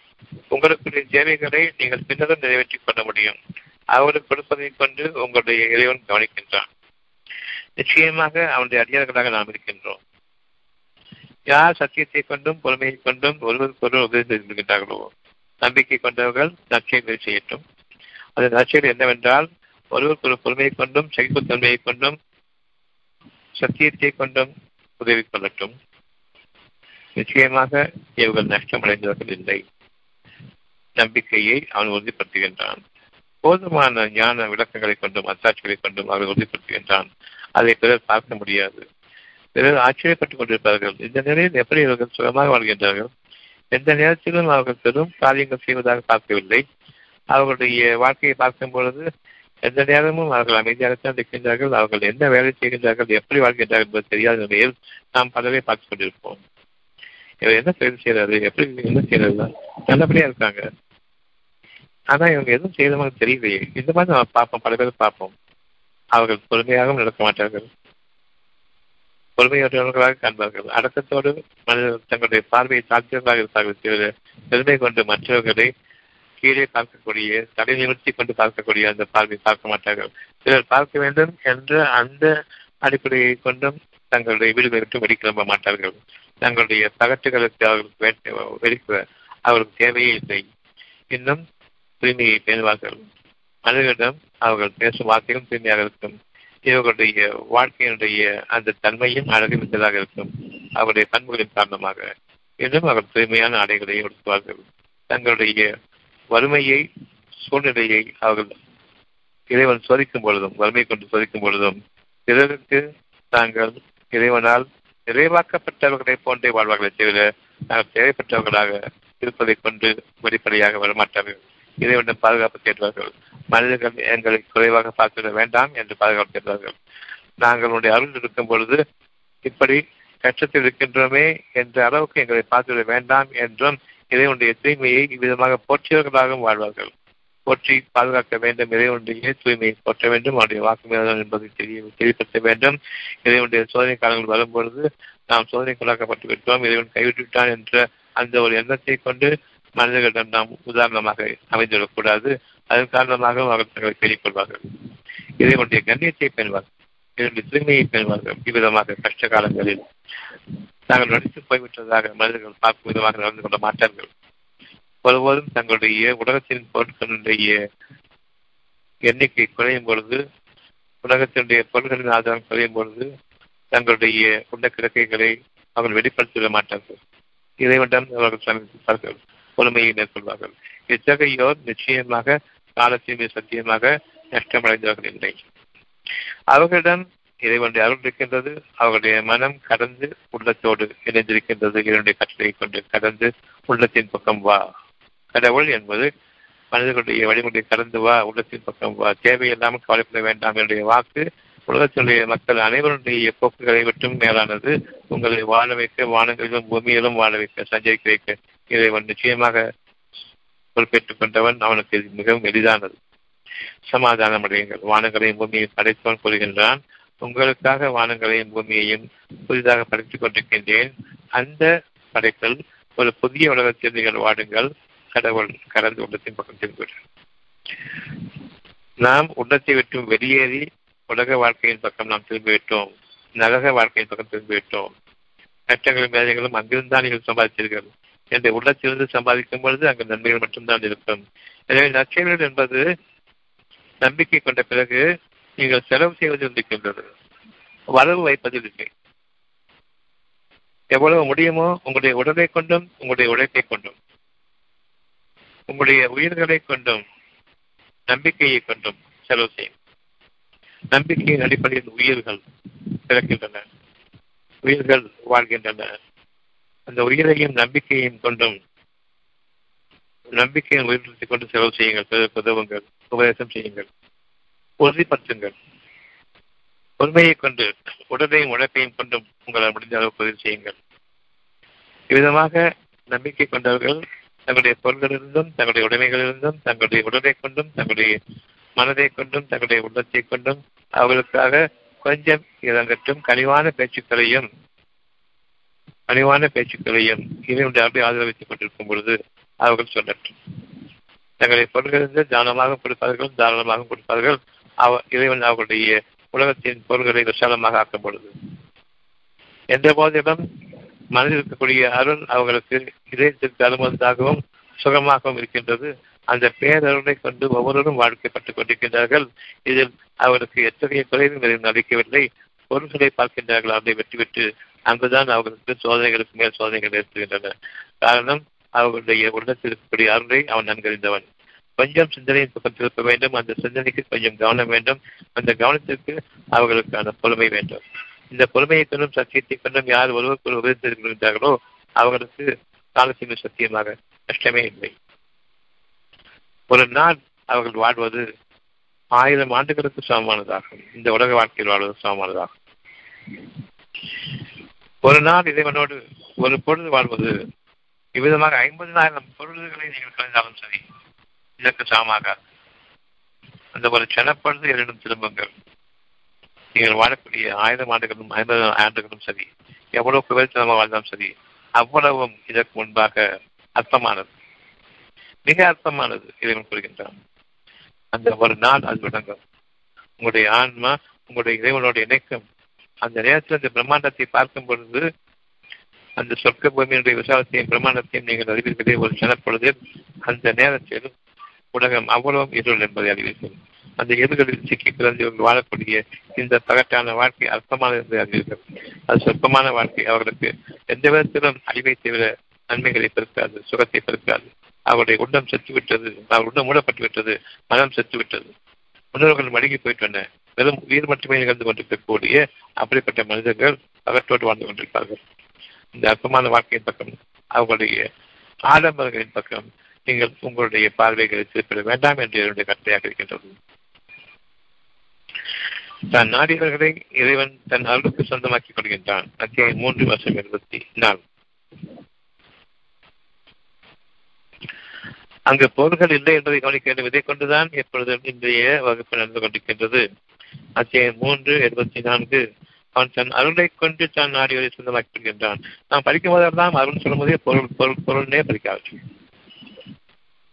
உங்களுக்குரிய தேவைகளை நீங்கள் பின்னரும் நிறைவேற்றிக் கொள்ள முடியும். அவர்களுக்கு கொடுப்பதைக் கொண்டு உங்களுடைய இறைவன் கவனிக்கின்றான். நிச்சயமாக அவனுடைய அடியார்களாக நாம் இருக்கின்றோம். யார் சத்தியத்தை கொண்டும் பொறுமையை கொண்டும் ஒருவருக்கு ஒருவர் உதவி நம்பிக்கை கொண்டவர்கள் நற்செயல்களை செய்யட்டும். அது நற்செயல் என்னவென்றால் ஒருவருக்கு ஒரு பொறுமையை கொண்டும் சகிப்புத்தன்மையை கொண்டும் சத்தியத்தை கொண்டும் உதவி கொள்ளட்டும். நிச்சயமாக இவர்கள் நஷ்டமடைந்தவர்கள் இல்லை. நம்பிக்கையை அவன் உறுதிப்படுத்துகின்றான். போதுமான ஞான விளக்கங்களை கொண்டும் அத்தாட்சிகளை கொண்டும் அவர்கள் உறுதிப்படுத்துகின்றான். அதை பிறர் பார்க்க முடியாது. பிறர் ஆச்சரியப்பட்டுக் கொண்டிருப்பார்கள். இந்த நிலையில் எப்படி இவர்கள் சுகமாக வாழ்கின்றார்கள்? எந்த நேரத்திலும் அவர்கள் பெரும் காரியங்கள் செய்வதாக பார்க்கவில்லை. அவர்களுடைய வாழ்க்கையை பார்க்கும் பொழுது எந்த நேரமும் அவர்கள் அமைதியாகத்தான் இருக்கின்றார்கள். அவர்கள் என்ன வேலை செய்கின்றார்கள் எப்படி வாழ்கின்றார்கள் என்பது தெரியாத நிலையில் நாம் பலரை பார்த்துக் கொண்டிருப்போம். இவர் என்ன தொழில் செய்யறாரு எப்படி என்ன செய்யறது நல்லபடியா இருக்காங்க. ஆனா இவங்க எதுவும் செய்யற மாதிரி தெரியலையே. இந்த மாதிரி நம்ம பார்ப்போம் பல பேர் பார்ப்போம். அவர்கள் பொறுமையாகவும் நடக்க மாட்டார்கள். பொறுமையுடையவர்களாக காண்பார்கள். அடக்கத்தோடு மனிதர்கள் தங்களுடைய பார்வையை தாழ்த்தியவர்களாக இருப்பார்கள் தவிர பெருமை கொண்டு மற்றவர்களை கீழே பார்க்கக்கூடிய தடை நிமிர்த்தி கொண்டு பார்க்கக்கூடிய அந்த பார்வை பார்க்க மாட்டார்கள். சிலர் பார்க்க வேண்டும் என்ற அந்த அடிப்படையை கொண்டும் தங்களுடைய வீடுகளை விட்டு வெளிக்கிளம்ப மாட்டார்கள். தங்களுடைய பகட்டுகளுக்கு அவர்களுக்கு வெடிக்க அவர்களுக்கு தேவையே இல்லை. இன்னும் தூய்மையை பேணுவார்கள். மனிதர்களிடம் அவர்கள் பேசும் வார்த்தையும் தூய்மையாக இருக்கும். இவர்களுடைய வாழ்க்கையினுடைய அந்த தன்மையும் அழகு மிக்கதாக இருக்கும். அவருடைய பண்புகளின் காரணமாக இன்னும் அவர் தூய்மையான ஆடைகளை உடுத்துவார்கள். தங்களுடைய வறுமையை சூழ்நிலையை அவர்கள் இறைவன் சோதிக்கும் பொழுதும் வறுமை கொண்டு சோதிக்கும் பொழுதும் பிறருக்கு தாங்கள் இறைவனால் நிறைவாக்கப்பட்டவர்களை போன்றே வாழ்வார்களை தவிர நாங்கள் தேவைப்பட்டவர்களாக இருப்பதைக் கொண்டு வெளிப்படையாக வரமாட்டார்கள். இறைவனிடம் பாதுகாப்பு தேடுவார்கள் மனிதர்கள் எங்களை குறைவாக பார்த்துவிட வேண்டாம் என்று பாதுகாப்பு நாங்கள் உடைய அருள் இருக்கும் பொழுது இப்படி கஷ்டத்தில் இருக்கின்றோமே என்ற அளவுக்கு எங்களை பார்த்துவிட வேண்டாம் என்றும் இறைவனுடைய தூய்மையை இவ்விதமாக போற்றியவர்களாகவும் வாழ்வார்கள். போற்றி பாதுகாக்க வேண்டும். இறைவனுடைய தூய்மையை போற்ற வேண்டும். அவருடைய வாக்குமீதம் என்பதை தெரிய தெளிவுபடுத்த வேண்டும். இறைவனுடைய சோதனை காலங்கள் வரும்பொழுது நாம் சோதனைக்குள்ளாக்கப்பட்டு விட்டோம். இறைவன் கைவிட்டு விட்டான் என்ற அந்த ஒரு எண்ணத்தை கொண்டு மனிதர்களிடம் நாம் உதாரணமாக அமைந்துவிடக்கூடாது அதன் காரணமாக அவர்கள் தங்களை தேடிக் கொள்வார்கள் இறைவனுடைய கண்ணியத்தை பெறுவார்கள் இதனுடைய தூய்மையை பெறுவார்கள் இவ்விதமாக கஷ்ட காலங்களில் நாங்கள் நடித்து போய்விட்டதாக மனிதர்கள் பார்க்கும் விதமாக நடந்து கொள்ள மாட்டார்கள் ஒருவரும் தங்களுடைய உலகத்தின் பொருட்களுடைய எண்ணிக்கை குறையும் பொழுது உலகத்தினுடைய பொருள்களின் ஆதாரம் குறையும் பொழுது தங்களுடைய உள்ள கிடக்கைகளை அவர்கள் வெளிப்படுத்திவிட மாட்டார்கள். இறைவனிடம் அவர்கள் சமர்ப்பிப்பார்கள் பொறுமையை மேற்கொள்வார்கள். இத்தகையோர் நிச்சயமாக காலத்தையுமே சத்தியமாக நஷ்டமடைந்தவர்கள் இல்லை அவர்களிடம் இறைவனுடைய அருள் இருக்கின்றது. அவர்களுடைய மனம் கடந்து உள்ளத்தோடு இணைந்திருக்கின்றது. இதனுடைய கட்டளை கொண்டு கடந்து உள்ளத்தின் பக்கம் வா. கடவுள் என்பது மனிதர்களுடைய வழிமுறை கடந்து வா. உள்ளத்தின் பக்கம் வா. தேவையில்லாமல் கவலைப்பட வேண்டாம். என்னுடைய வாக்கு உலகத்தினுடைய மக்கள் அனைவருடைய போக்குகளை விட்டும் மேலானது. உங்களை வாழ வைக்க வானங்களிலும் பூமியிலும் வாழ வைக்க சஞ்சரிக்க வைக்க இறைவன் நிச்சயமாக பொறுப்பேற்றுக் கொண்டவன் அவனுக்கு மிகவும் எளிதானது. சமாதானம் அடையுங்கள். வானங்களையும் பூமியை படைத்தவன் கூறுகின்றான். உங்களுக்காக வானங்களையும் பூமியையும் புதிதாக படைத்துக் கொண்டிருக்கின்றேன். அந்த படைத்தல் ஒரு புதிய உலகத்தில் நீங்கள் வாடுங்கள். கடவுள் கடந்து உள்ளத்தின் பக்கம் திரும்பிவிட்டார் நாம் உள்ளத்தை விட்டு வெளியேறி உலக வாழ்க்கையின் பக்கம் நாம் திரும்பிவிட்டோம். நரக வாழ்க்கையின் பக்கம் திரும்பிவிட்டோம். கஷ்டங்களும் வேலைகளும் அங்கிருந்தான் நீங்கள் சம்பாதித்தீர்கள். என்ற உள்ளத்திலிருந்து சம்பாதிக்கும் பொழுது அங்கு நன்மைகள் மட்டும்தான் இருக்கும். எனவே நற்செயல்கள் என்பது நம்பிக்கை கொண்ட பிறகு நீங்கள் செலவு செய்வதில் இருக்கின்றது வரவு வைப்பதில் இல்லை. எவ்வளவு முடியுமோ உங்களுடைய உடலை கொண்டும் உங்களுடைய உழைப்பை கொண்டும் உங்களுடைய உயிர்களை கொண்டும் நம்பிக்கையை கொண்டும் செலவு செய்யும். நம்பிக்கையின் அடிப்படையில் உயிர்கள் பிறக்கின்றன. உயிர்கள் வாழ்கின்றன. அந்த உயிரையும் நம்பிக்கையையும் கொண்டும் நம்பிக்கையை உயிரிழத்தை கொண்டு செலவு செய்யுங்கள் உதவுங்கள் உபதேசம் செய்யுங்கள் உறுதிப்படுத்துங்கள். பொறுமையை கொண்டு உடலையும் உழைப்பையும் கொண்டும் உங்களால் முடிந்த அளவுக்கு உதவி செய்யுங்கள். இவ்விதமாக நம்பிக்கை கொண்டவர்கள் தங்களுடைய பொருள்களிலிருந்தும் தங்களுடைய உடைமைகளிலிருந்தும் தங்களுடைய உடலை கொண்டும் தங்களுடைய மனதை கொண்டும் தங்களுடைய உள்ளத்தை கொண்டும் அவர்களுக்காக கொஞ்சம் இறங்கட்டும் கனிவான பேச்சுக்களையும் பணிவான பேச்சுக்களையும் இறைவனுடைய அப்படி ஆதரவித்துக் கொண்டிருக்கும் பொழுது அவர்கள் சொல்லட்டும் தங்களை பொருள்களிலிருந்து தானமாக கொடுப்பார்கள் தாராளமாக கொடுப்பார்கள். அவ இறைவன் அவர்களுடைய உலகத்தின் பொருள்களை விசாலமாக ஆக்கும் பொழுது. எந்த போதிலும் மனதில் இருக்கக்கூடிய அருள் அவர்களுக்கு இதயத்திற்கு அனுமதியாகவும் சுகமாகவும் இருக்கின்றது. அந்த பேரருளை கொண்டு ஒவ்வொருவரும் வாழ்க்கைப்பட்டுக் கொண்டிருக்கின்றார்கள். இதில் அவருக்கு எத்தகைய குறைவும் எதுவும் பொருள்களை பார்க்கின்றார்கள். அதை பெற்று அங்குதான் அவர்களுக்கு சோதனைகளுக்கு மேல் சோதனைகள் ஏற்படுகின்றன. காரணம் அவர்களுடைய உள்ளத்தில் அருளை அவன் நன்கறிந்தவன். கொஞ்சம் சிந்தனையின் பக்கம் திருப்ப வேண்டும். அந்த சிந்தனைக்கு கொஞ்சம் கவனம் வேண்டும். அந்த கவனத்திற்கு அவர்களுக்கான பொறுமை வேண்டும். இந்த பொறுமையை கொண்டும் சத்தியத்தை கொண்டும் யார் ஒருவருக்கு உபயோகித்திருக்கின்றார்களோ அவர்களுக்கு காலத்தின் சத்தியமாக கஷ்டமே இல்லை. ஒரு நாள் அவர்கள் வாழ்வது ஆயிரம் ஆண்டுகளுக்கு சமமானதாகும். இந்த உலக வாழ்க்கையில் வாழ்வது சமமானதாகும். ஒரு நாள் இறைவனோடு ஒரு பொழுது வாழ்வது இவ்விதமாக ஐம்பதினாயிரம் பொருள்களை நீங்கள் கலந்தாலும் சரி இதற்கு சமமாகாது. அந்த ஒரு செனப்பொழுது என்னிடம் திரும்புங்கள். நீங்கள் வாழக்கூடிய ஆயிரம் ஆண்டுகளும் ஐம்பது ஆண்டுகளும் சரி எவ்வளவு குவித்தனமாக வாழ்ந்தாலும் சரி அவ்வளவும் இதற்கு முன்பாக அர்த்தமானது. மிக அர்த்தமானது இறைவன் கூறுகின்றான். அந்த ஒரு நாள் அது விளங்கும். உங்களுடைய ஆன்மா உங்களுடைய இறைவனோடு இணைக்கும். அந்த நேரத்தில் அந்த பிரம்மாண்டத்தை பார்க்கும் பொழுது அந்த சொர்க்க பூமியினுடைய விசாலத்தையும் பிரம்மாண்டத்தையும் நீங்கள் அறிவீர்களே ஒரு சனப்பொழுது அந்த நேரத்தில் உலகம் அவ்வளவும் இருள் என்பதை அறிவீர்கள். அந்த இருகளில் சிக்கி பிறந்தவர்கள் வாழக்கூடிய இந்த பகட்டான வாழ்க்கை அர்த்தமானது என்பதை அறிவீர்கள். அது சொற்பமான வாழ்க்கை. அவர்களுக்கு எந்த விதத்திலும் அழிவை தவிர நன்மைகளை பெருக்காது சுகத்தை பெருக்காது. அவருடைய உள்ளம் செத்துவிட்டது அவர் உள்ளம் மூடப்பட்டு விட்டது மனம் செத்துவிட்டது. முன்னோர்கள் மடங்கி போயிட்டன வெறும் உயிர் மட்டுமே நிகழ்ந்து கொண்டிருக்கக்கூடிய அப்படிப்பட்ட மனிதர்கள் அகற்றோடு வாழ்ந்து கொண்டிருப்பார்கள். இந்த அற்பமான வாழ்க்கையின் பக்கம் அவர்களுடைய ஆடம்பரங்களின் பக்கம் நீங்கள் உங்களுடைய பார்வைகளை திருப்பிட வேண்டாம் என்று என்னுடைய கட்டளையாக இருக்கின்றது. தன் நாடியவர்களை இறைவன் தன் அருளுக்கு சொந்தமாக்கிக் கொள்கின்றான். அத்தியாயம் மூன்று வருஷம் இருபத்தி நாலு அங்கு போர்கள் இல்லை என்பதை கவனிக்க வேண்டும் இதை கொண்டுதான் எப்பொழுதும் இன்றைய வகுப்பு நடந்து கொண்டிருக்கின்றது. அத்தியாயம் மூன்று எழுபத்தி நான்கு. அவன் தன் அருளை கொண்டு தன் நாடியவரை சொந்தமாக்கிக் நாம் படிக்கும் போதெல்லாம் அருள் சொல்லும் போதே பொருள் பொருள் பொருள்னே படிக்காது.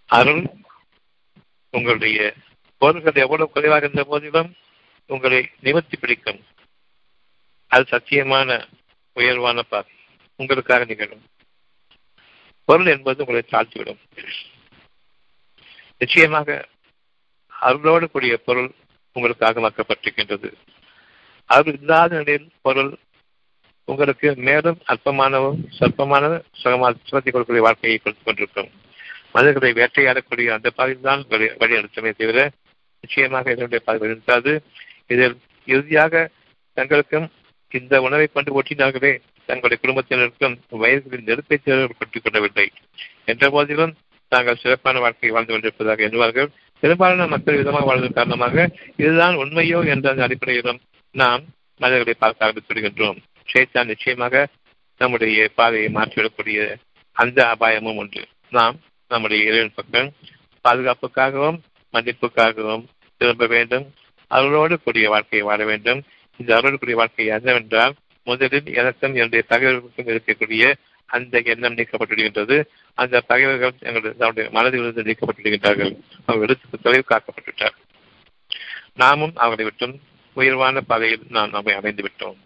அருள் உங்களுடைய பொருள்கள் எவ்வளவு குறைவாக இருந்த போதிலும் உங்களை நிவர்த்தி பிடிக்கும். அது சத்தியமான உயர்வான பாதை. உங்களுக்காக நிகழும். பொருள் என்பது உங்களை தாழ்த்திவிடும். நிச்சயமாக அருளோடு கூடிய பொருள் உங்களுக்காக மாக்கப்பட்டிருக்கின்றது அவர் இல்லாத நிலையில் பொருள் உங்களுக்கு மேலும் அற்பமானவும் சொற்பமான சுகமாக சுகத்தை கொடுக்கக்கூடிய வாழ்க்கையை கொடுத்துக் கொண்டிருக்கும். மனிதர்களை வேட்டையாடக்கூடிய அந்த பாதையில் தான் வழி வழி நடத்துமே தவிர நிச்சயமாக இதனுடைய பாதை இருக்காது இதில் இறுதியாக தங்களுக்கும் இந்த உணவை கொண்டு ஒட்டினார்களே தங்களுடைய குடும்பத்தினருக்கும் வயதுகளின் நெருப்பை தேர்வு கொள்ளவில்லை. என்ற போதிலும் தாங்கள் சிறப்பான வாழ்க்கையை வாழ்ந்து கொண்டிருப்பதாக எண்ணுவார்கள். பெரும்பாலான மக்கள் விதமாக வாழ்வதன் காரணமாக இதுதான் உண்மையோ என்ற அந்த அடிப்படையிலும் நாம் மனிதர்களை பார்க்க ஆரம்பித்து விடுகின்றோம் ஷேத்தான் நிச்சயமாக நம்முடைய பாதையை மாற்றிவிடக்கூடிய அந்த அபாயமும் உண்டு. நாம் நம்முடைய இறைவன் பக்கம் பாதுகாப்புக்காகவும் மன்னிப்புக்காகவும் திரும்ப வேண்டும். அவர்களோடு கூடிய வாழ்க்கையை வாழ வேண்டும். இந்த அவரோடு கூடிய வாழ்க்கை என்னவென்றால் முதலில் எனக்கும் என்னுடைய தகவல்களுக்கும் இருக்கக்கூடிய அந்த எண்ணம் நீக்கப்பட்டுவிடுகின்றது. அந்த பகைவர்கள் எங்களுடைய மனதிலிருந்து நீக்கப்பட்டுவிடுகின்றார்கள். அவர்கள் எழுத்துக்கு தொலைவு காக்கப்பட்டுவிட்டார் நாமும் அவர்களை விட்டும் உயர்வான பாதையில் நாம் நம்மை அமைந்து விட்டோம்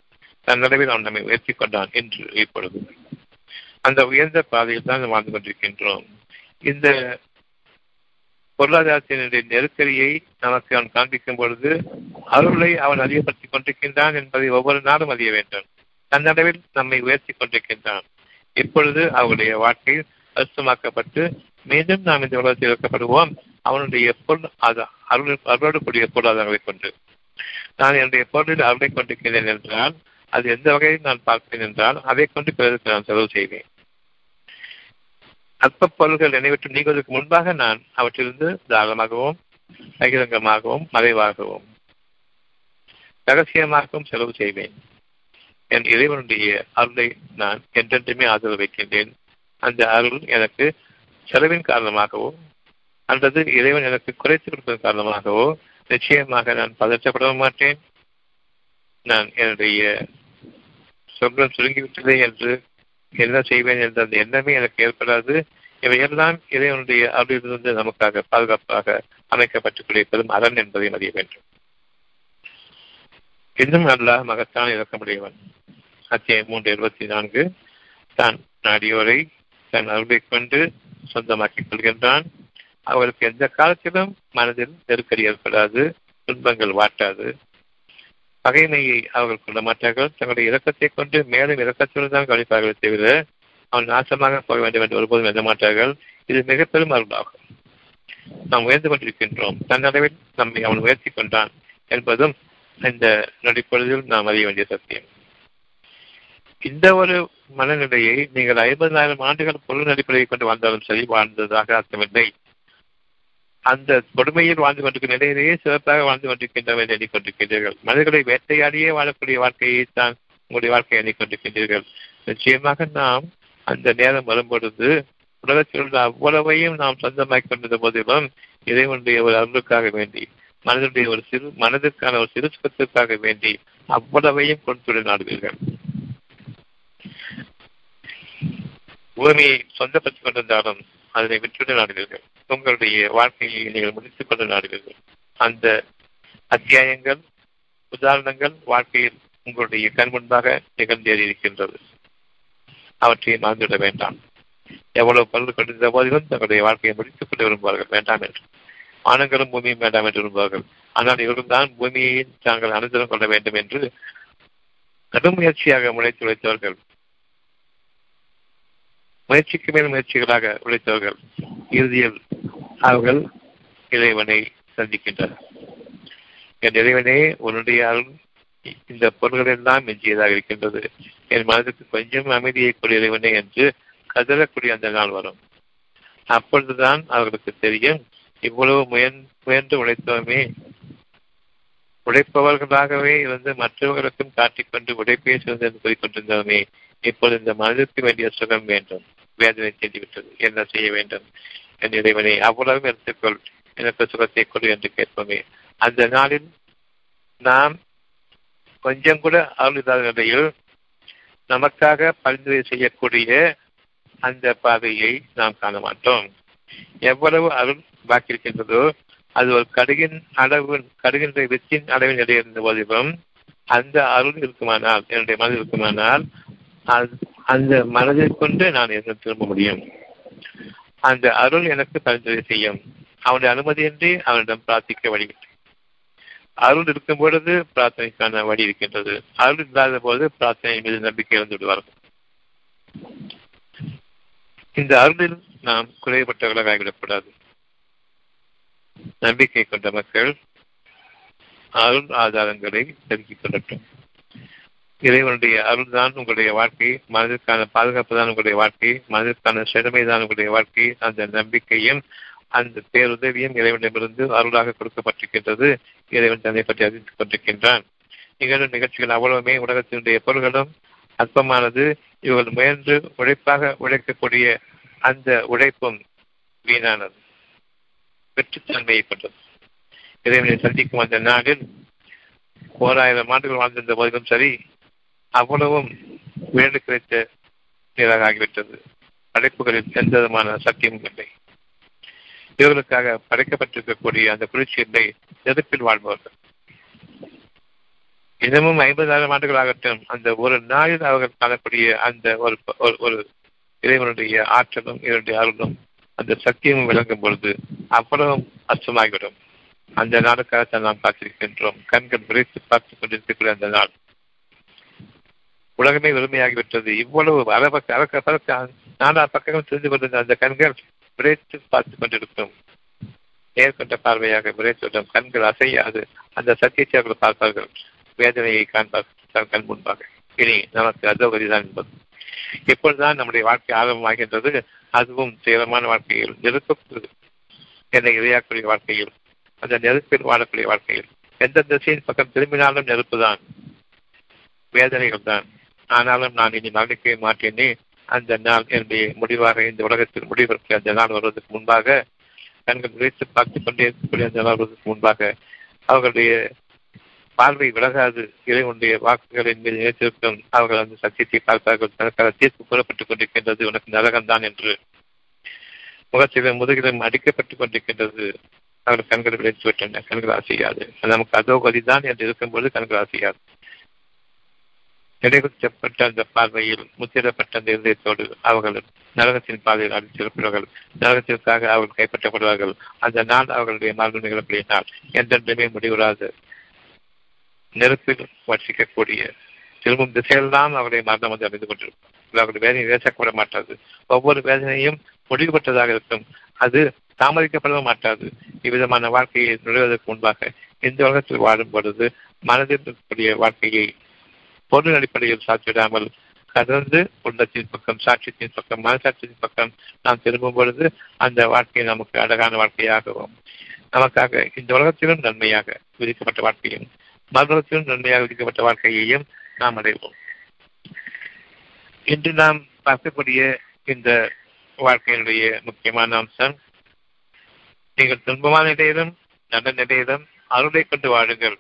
தன்னளவில் அவன் நம்மை உயர்த்தி கொண்டான் என்று இப்பொழுது. அந்த உயர்ந்த பாதையில் தான் வாழ்ந்து கொண்டிருக்கின்றோம். இந்த பொருளாதாரத்தினுடைய நெருக்கடியை நமக்கு அவன் காண்பிக்கும் பொழுது அருளை அவன் அதிகப்படுத்திக் கொண்டிருக்கின்றான் என்பதை ஒவ்வொரு நாளும் அறிய வேண்டும். தன்னளவில் நம்மை உயர்த்தி கொண்டிருக்கின்றான். இப்பொழுது அவருடைய வாழ்க்கையில் அசுமாக்கப்பட்டு மீண்டும் நாம் இந்த உலகத்தில் இறக்கப்படுவோம் அவனுடைய பொருள் அது அருள் அருளோடு கூடிய பொருளாதாரங்களை கொண்டு. நான் என்னுடைய பொருளில் அருளை கொண்டிருக்கிறேன் என்றால் அது எந்த வகையில் நான் பார்ப்பேன் என்றால் அதை கொண்டு பிறருக்கு நான் செலவு செய்வேன். அற்ப பொருள்கள் நினைவிட்டு நீங்குவதற்கு முன்பாக நான் அவற்றிலிருந்து தாராளமாகவும் பகிரங்கமாகவும் மறைவாகவும் ரகசியமாகவும் செலவு செய்வேன். என் இறைவனுடைய அருளை நான் என்றென்றுமே ஆதரவு வைக்கின்றேன். அந்த அருள் எனக்கு செலவின் காரணமாகவோ அல்லது இறைவன் எனக்கு குறைத்து கொடுப்பதன் காரணமாகவோ நிச்சயமாக நான் பதற்றப்பட மாட்டேன். நான் என்னுடைய சொர்க்கம் சுருங்கிவிட்டதே என்று என்ன செய்வேன் என்ற அந்த எண்ணமே எனக்கு ஏற்படாது. இவையெல்லாம் இறைவனுடைய அருளிலிருந்து நமக்காக பாதுகாப்பாக அமைக்கப்பட்டுக்கூடிய பெரும் அரண் என்பதை அறிய வேண்டும். இன்னும் அல்லாஹ் மகத்தான் இறக்கமுடையவன் அத்தியாயம் மூன்று இருபத்தி நான்கு. தான் நாடியோரை தன் அருளை கொண்டு சொந்தமாக்கிக் கொள்கின்றான். அவர்களுக்கு எந்த காலத்திலும் மனதில் நெருக்கடி ஏற்படாது துன்பங்கள் வாட்டாது. பகைமையை அவர்கள் கொள்ள மாட்டார்கள். தங்களுடைய இறக்கத்தை கொண்டு மேலும் இறக்கத்துடன் தான் கவனிப்பார்கள் தவிர அவன் நாசமாக போக வேண்டும் என்று ஒருபோதும் எண்ண மாட்டார்கள். இது மிக பெரும் அருளாகும். நாம் உயர்ந்து கொண்டிருக்கின்றோம். தன்னளவில் நம்மை அவன் உயர்த்தி கொண்டான் என்பதும் இந்த நொடிப்பொழுதில் நாம் அறிய வேண்டிய சத்தியம். இந்த ஒரு மனநிலையை நீங்கள் ஐம்பதாயிரம் ஆண்டுகள் பொருள் அடிப்படையை கொண்டு வாழ்ந்தாலும் சரி வாழ்ந்ததாக அர்த்தமில்லை. அந்த கொடுமையில் வாழ்ந்து கொண்டிருக்கும் நிலையிலேயே சிறப்பாக வாழ்ந்து கொண்டிருக்கின்றவர் எண்ணிக்கொண்டிருக்கின்றீர்கள். மனிதர்களை வேட்டையாடியே வாழக்கூடிய வாழ்க்கையை தான் உங்களுடைய வாழ்க்கையை எண்ணிக்கொண்டிருக்கின்றீர்கள். நிச்சயமாக நாம் அந்த நேரம் வரும்பொழுது உலகத்தில் உள்ள அவ்வளவையும் நாம் சொந்தமாக்கி கொண்டிருந்த போதிலும் இறைவனுடைய ஒரு அருளுக்காக வேண்டி மனதுடைய ஒரு சிறு மனதிற்கான ஒரு சிறு சுகத்திற்காக வேண்டி அவ்வளவையும் கொடுத்துள்ள நாடுவீர்கள் பூமியை சொந்தப்படுத்திக் கொண்டிருந்தாலும் அதனை விட்டுவிட நாடுவீர்கள் உங்களுடைய வாழ்க்கையை நீங்கள் முடித்துக் கொண்டு நாடுவீர்கள் அந்த அத்தியாயங்கள் உதாரணங்கள் வாழ்க்கையில் உங்களுடைய கண் முன்பாக நிகழ்ந்தேறி இருக்கின்றது. அவற்றை மறந்துவிட வேண்டாம். எவ்வளவு பல்கு கொண்டிருந்த போதிலும் தங்களுடைய வாழ்க்கையை முடித்துக் கொண்டு விரும்புவார்கள் வேண்டாம் என்று. ஆணுங்களும் பூமியும் வேண்டாம் என்று விரும்புவார்கள். ஆனால் இவர்கள் தான் பூமியை தாங்கள் அனுதரம் கொள்ள வேண்டும் என்று கடும் முயற்சியாக முளைத்து உழைத்தவர்கள். முயற்சிக்கு மேல் முயற்சிகளாக உழைத்தவர்கள். இறுதியில் அவர்கள் இறைவனை சந்திக்கின்றனர். என் இறைவனே உன்னுடைய அருள் இந்த பொருள்கள் எல்லாம் மிஞ்சியதாக இருக்கின்றது. என் மனதுக்கு கொஞ்சம் அமைதியை கூடிய இறைவனே என்று கதறக்கூடிய அந்த நாள் வரும். அப்பொழுதுதான் அவர்களுக்கு தெரியும் இவ்வளவு முயன் முயன்று உழைத்தோமே. உழைப்பவர்களாகவே இருந்து மற்றவர்களுக்கும் காட்டிக்கொண்டு உழைப்பே சிறந்து கூறிக்கொண்டிருந்தோமே இப்பொழுது இந்த மனதிற்கு வேண்டிய சுகம் வேண்டும். வேதனை செய்துவிட்டது என்ன செய்ய வேண்டும்? என் இறைவனை அவ்வளவு எடுத்துக்கொள். எனக்கு சுகத்தை கொடு என்று கேட்போமே. அந்த நாளில் நாம் கொஞ்சம் கூட அருள் நிலையில் நமக்காக பரிந்துரை செய்யக்கூடிய அந்த பாதையை நாம் காண மாட்டோம். எவ்வளவு அருள் பாக்கி இருக்கின்றதோ அது ஒரு கடுகின் அளவு கடுகின்ற வெற்றின் அளவின் இடையே இருந்த போதிலும் அந்த அருள் இருக்குமானால் என்னுடைய மனதில் இருக்குமானால் அந்த மனதை கொண்டு நான் என்ன திரும்ப முடியும். அந்த அருள் எனக்கு பரிந்துரை செய்யும். அவனுடைய அனுமதியின்றி அவனிடம் பிரார்த்திக்க வழி அருள் இருக்கும் பொழுது பிரார்த்தனைக்கான வழி இருக்கின்றது. அருள் இல்லாத போது பிரார்த்தனை மீது நம்பிக்கை இழந்து விடுவார்கள். இந்த அருளில் நாம் குறைபட்டவர்களாக ஆகிவிடக்கூடாது. நம்பிக்கை கொண்ட மக்கள் அருள் ஆதாரங்களை செதுக்கிக் கொள்ளட்டும். இறைவனுடைய அருள் தான் உங்களுடைய வாழ்க்கை மனதிற்கான பாதுகாப்பு தான் உங்களுடைய வாழ்க்கை மனதிற்கான செழுமை தான் உங்களுடைய வாழ்க்கை. அந்த நம்பிக்கையும் அந்த பேருதவியும் இறைவனிடமிருந்து அருளாக கொடுக்கப்பட்டிருக்கின்றது. இறைவன் தன்னை பற்றி அறிந்து கொண்டிருக்கின்றான். நிகழும் நிகழ்ச்சிகள் அவ்வளவுமே உலகத்தினுடைய பொருள்களும் அற்பமானது. இவர்கள் முயன்று உழைப்பாக உழைக்கக்கூடிய அந்த உழைப்பும் வீணானது. வெற்றுத்தன்மையை கொண்டது. இறைவனை சந்திக்கும் அந்த நாளில் ஓராயிரம் ஆண்டுகள் வாழ்ந்திருந்த போதிலும் சரி அவ்வளவும் வேண்டு கிடைத்த நீராக ஆகிவிட்டது. படைப்புகளில் எந்த விதமான சத்தியமும் இல்லை. இவர்களுக்காக படைக்கப்பட்டிருக்கக்கூடிய அந்த குளிர்ச்சி இல்லை நெருப்பில் வாழ்பவர்கள். இன்னமும் ஐம்பதாயிரம் ஆண்டுகள் ஆகட்டும் அந்த ஒரு நாளில் அவர்கள் காணக்கூடிய அந்த ஒரு ஒரு இறைவனுடைய ஆற்றலும் இவருடைய அருளும் அந்த சக்தியும் விளங்கும் பொழுது அப்புறம் அச்சமாகிவிடும் அந்த நாளுக்காகத்தான் நாம் காத்திருக்கின்றோம். கண்கள் விரைத்து பார்த்துக் கொண்டிருக்கக்கூடிய அந்த நாள். உலகமே வெறுமையாகிவிட்டது. இவ்வளவு அரபக்க அரக்க பறக்க நானா பக்கமும் தெரிந்து கொண்டிருந்த அந்த கண்கள் விரைத்து பார்த்துக் கொண்டிருக்கும். நேர்கொண்ட பார்வையாக விரைத்துவிடும் கண்கள் அசையாது. அந்த சத்தியத்தை அவர்கள் பார்ப்பார்கள். வேதனையை காண்பார்கள். கண் முன்பாக. இனி நமக்கு அதோகதிதான் என்பது. இப்பொழுதுதான் நம்முடைய வாழ்க்கை ஆரம்பமாகின்றது. அதுவும் சீரமான வாழ்க்கையில் நெருக்கப்படுது என்னை இரையாக்கூடிய வாழ்க்கையில் அந்த நெருப்பில் வாழக்கூடிய வாழ்க்கையில். எந்த திசையின் பக்கம் திரும்பினாலும் நெருப்பு தான் வேதனைகள் தான் ஆனாலும் நான் இனி மரணிக்கவே மாற்றினே அந்த நாள் என்னுடைய முடிவாக இந்த உலகத்தில் முடிவிற்கு அந்த நாள் வருவதற்கு முன்பாக கண்கள் விரைத்து பார்த்து கொண்டே இருக்கக்கூடிய அந்த நாள் வருவதற்கு முன்பாக அவர்களுடைய பார்வை விலகாது. இறைவனுடைய வாக்குகளின் மீது நினைத்திருக்கும் அவர்கள் அந்த சத்தியத்தை பார்த்தார்கள். தனக்காக தீர்ப்பு கூறப்பட்டுக் கொண்டிருக்கின்றது உனக்கு நரகம்தான் என்று. முகத்திலும் முதுகிலும் அடிக்கப்பட்டுக் கொண்டிருக்கின்றது. அவர்கள் கண்கள் விளைத்து விட்டன கண்கள் ஆசையாது நமக்கு அதோ கதிதான் என்று இருக்கும்போது கண்கள் ஆசையாது நிலைகுத்தப்பட்ட அந்த பார்வையில் முத்திரப்பட்ட அந்த இருதயத்தோடு அவர்கள் நரகத்தின் பாதையில் அடித்திருப்பார்கள். நரகத்திற்காக அவர்கள் கைப்பற்றப்படுவார்கள். அந்த நாள் அவர்களுடைய மார்பு நிகழக்கூடிய நாள் எந்தெண்டுமே முடிவுறாது. நெருப்பில் வசிக்கக்கூடிய திரும்பும் திசையில்தான் அவருடைய மரணம் வந்து அமைந்து கொண்டிருக்கும். அவருடைய வேதனை வேசப்பட மாட்டாது. ஒவ்வொரு வேதனையும் முடிவுபட்டதாக இருக்கும். அது தாமதிக்கப்படவும் மாட்டாது. இவ்விதமான வாழ்க்கையை நுழைவதற்கு முன்பாக இந்த உலகத்தில் வாழும் பொழுது மனதில் இருக்கக்கூடிய வாழ்க்கையை பொருள் அடிப்படையில் சாத்திடாமல் கடந்து உள்ளத்தின் பக்கம் சாட்சியத்தின் பக்கம் மனசாட்சியத்தின் பக்கம் நாம் திரும்பும் பொழுது அந்த வாழ்க்கை நமக்கு அழகான வாழ்க்கையாகவும் நமக்காக இந்த உலகத்திலும் நன்மையாக விதிக்கப்பட்ட வாழ்க்கையும் மறுபுறத்திலும் நன்மையாக விதிக்கப்பட்ட வாழ்க்கையையும் நாம் அடைவோம். இன்று நாம் பார்க்கக்கூடிய இந்த வாழ்க்கையினுடைய முக்கியமான அம்சம் நீங்கள் துன்பமான நிலையிலும் நல்ல நிலையிலும் அருளை கொண்டு வாழுங்கள்.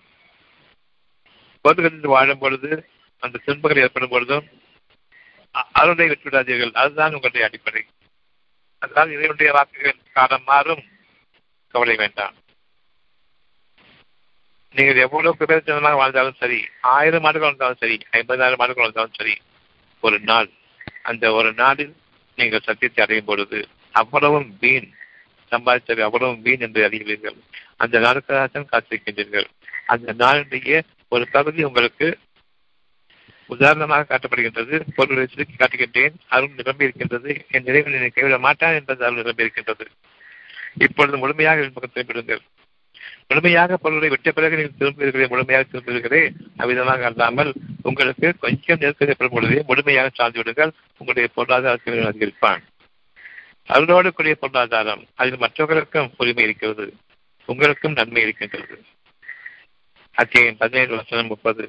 பொருள்களில் வாழும் பொழுது அந்த துன்பங்கள் ஏற்படும் பொழுதும் அருளை விட்டுவிடாதீர்கள். அதுதான் உங்களுடைய அடிப்படை. அதனால் இதனுடைய வாக்குகள் காலம் மாறும். கவலை வேண்டாம். நீங்கள் எவ்வளவு பிரயோஜனமாக வாழ்ந்தாலும் சரி ஆயிரம் ஆண்டுகள் வந்தாலும் சரி ஐம்பதாயிரம் ஆண்டுகள் வந்தாலும் சரி ஒரு நாள் அந்த ஒரு நாளில் நீங்கள் சத்தியத்தை அடையும் பொழுது அவ்வளவும் வீண் சம்பாதித்தது அவ்வளவும் வீண் என்று அறிவீர்கள். அந்த நாளுக்காகத்தான் காத்திருக்கின்றீர்கள். அந்த நாளுடைய ஒரு பகுதி உங்களுக்கு உதாரணமாக காட்டப்படுகின்றது. பொருளை சுருக்கி காட்டுகின்றேன். அருள் நிரம்பி இருக்கின்றது. என் நிறைவில் கைவிட மாட்டான் என்பது அருள் நிரம்பி இருக்கின்றது. இப்பொழுது முழுமையாக என் பக்கம் முழுமையாக பொருளை விட்ட பிறகு நீங்கள் திரும்புகிறீர்களே முழுமையாக திரும்புகிறீர்களே அவ்விதமாக அல்லாமல் உங்களுக்கு கொஞ்சம் நெருக்கடி பெறும் பொழுதே முழுமையாக சார்ந்து விடுங்கள். உங்களுடைய பொருளாதாரத்தை அதிகரிப்பான் அருளோடு கூடிய பொருளாதாரம் அதில் மற்றவர்களுக்கும் உரிமை இருக்கிறது. உங்களுக்கும் நன்மை இருக்கின்றது. அத்தியம் பதினேழு வசனம் முப்பது.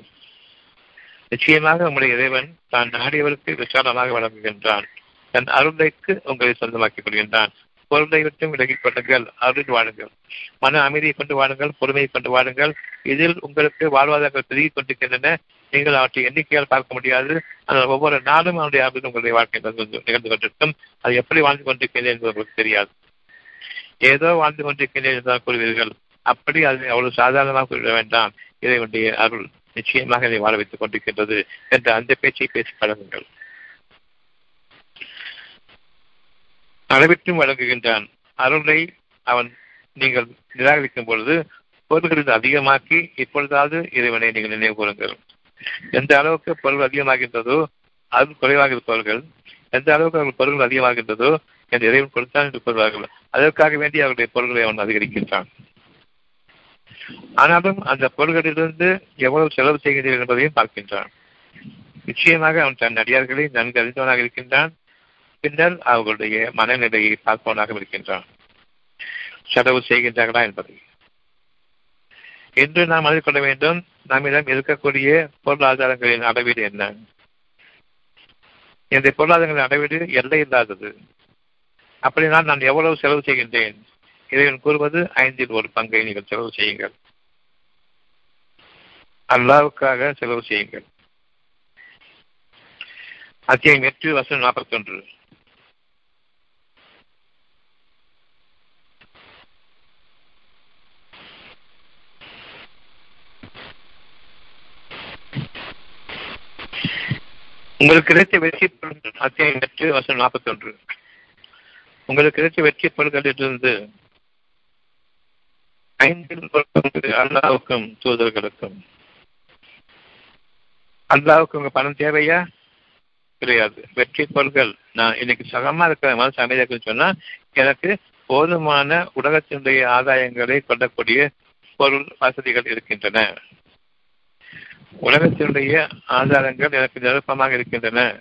நிச்சயமாக உங்களுடைய இறைவன் தான் நாடியவருக்கு விசாலமாக வழங்குகின்றான். தன் அருளைக்கு உங்களை சொந்தமாக்கிக் கொள்கின்றான். பொருளை விட்டும் விலகிக் கொள்ளுங்கள் அருள் வாழுங்கள். மன அமைதியை கொண்டு வாழுங்கள் பொறுமையை கொண்டு வாழுங்கள். இதில் உங்களுக்கு வாழ்வாதாரங்கள் பெருகிக் கொண்டிருக்கின்றன. நீங்கள் அவற்றை எண்ணிக்கையால் பார்க்க முடியாது. ஆனால் ஒவ்வொரு நாளும் அவனுடைய அருள் உங்களுடைய வாழ்க்கை நிகழ்ந்து கொண்டிருக்கும். அது எப்படி வாழ்ந்து கொண்டிருக்கின்றேன் என்பது உங்களுக்கு தெரியாது. ஏதோ வாழ்ந்து கொண்டிருக்கிறேன் என்று கூறுவீர்கள். அப்படி அது அவ்வளவு சாதாரணமாக கூறிவிட வேண்டாம். இதை உடைய அருள் நிச்சயமாக இதை வாழ வைத்துக் கொண்டிருக்கின்றது என்ற அந்த பேச்சை பேசி பழகுங்கள். அளவிட்டும் வழங்குகின்றான். அருளை அவன் நீங்கள் நிராகரிக்கும் பொழுது பொருள்களில் அதிகமாக்கி இப்பொழுதாவது இறைவனை நீங்கள் நினைவு கூறுங்கள். எந்த அளவுக்கு பொருள் அதிகமாகின்றதோ அருள் குறைவாக இருப்பவர்கள் எந்த அளவுக்கு அவர்கள் பொருள்கள் அதிகமாகின்றதோ என்ற இறைவன் கொடுத்தான் என்று கூறுவார்கள். அதற்காக வேண்டி அவருடைய பொருள்களை அவன் அதிகரிக்கின்றான். ஆனாலும் அந்த பொருள்களிலிருந்து எவ்வளவு செலவு செய்கின்றீர்கள் என்பதையும் பார்க்கின்றான். நிச்சயமாக அவன் தன் அடியார்களை நன்கு அறிந்தவனாக இருக்கின்றான். பின்னர் அவர்களுடைய மனநிலையை பார்ப்பவனாக இருக்கின்றான். செலவு செய்கின்றார்களா என்பதை. இன்று நாம் அறிந்து கொள்ள வேண்டும் நம்மிடம் இருக்கக்கூடிய பொருளாதாரங்களின் அளவீடு என்ன? இந்த பொருளாதாரங்களின் அளவீடு எல்லை இல்லாதது அப்படினால் நான் எவ்வளவு செலவு செய்கின்றேன்? இறைவன் கூறுவது ஐந்தில் ஒரு பங்கை நீங்கள் செலவு செய்யுங்கள். அல்லாவுக்காக செலவு செய்யுங்கள். அத்தியாயம் எட்டு வசனம் நாற்பத்தி ஒன்று உங்களுக்கு கிடைத்த வெற்றி பொருட்கள் அத்தியாயம் எட்டு வருஷம் நாற்பத்தி ஒன்று உங்களுக்கு கிடைத்த வெற்றி பொருட்களிலிருந்து ஐந்தில் அல்லாவுக்கும் தூதர்களுக்கும். அல்லாவுக்கு உங்க பணம் தேவையா? கிடையாது. வெற்றி பொருள்கள் நான் இன்னைக்கு சகமா இருக்கிற மனசு அமைதியாக சொன்னா எனக்கு போதுமான உலகத்தினுடைய ஆதாயங்களை கொள்ளக்கூடிய பொருள் வசதிகள் இருக்கின்றன. உலகத்தினுடைய ஆதாரங்கள் எனக்கு நிரப்பமாக இருக்கின்றன.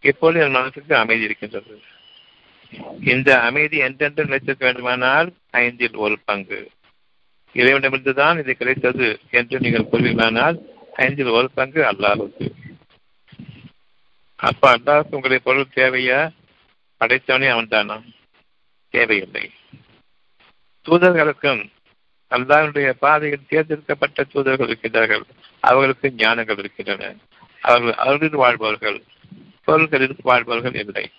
இப்போது என் மனசுக்கு அமைதி இருக்கின்றது. இந்த அமைதி எந்தெந்த நிலைத்திருக்க வேண்டுமானால் ஐந்தில் ஒரு பங்கு. இறைவனிடமிருந்துதான் இது கிடைத்தது என்று நீங்கள் கூறுவீர்களானால் ஐந்தில் ஒரு பங்கு அல்லாஹுக்கு அப்ப அல்லாஹுக்கு உங்களுடைய பொருள் தேவையா? படைத்தவனே அவன் தானா தேவையில்லை. தூதர்களுக்கும் அல்லாஹனுடைய பாதையில் தேர்ந்தெடுக்கப்பட்ட தூதர்கள் இருக்கின்றார்கள். அவர்களுக்கு ஞானங்கள் இருக்கின்றன. அவர்கள் அவர்களில் வாழ்பவர்கள் பொருள்களில் வாழ்பவர்கள் இல்லை.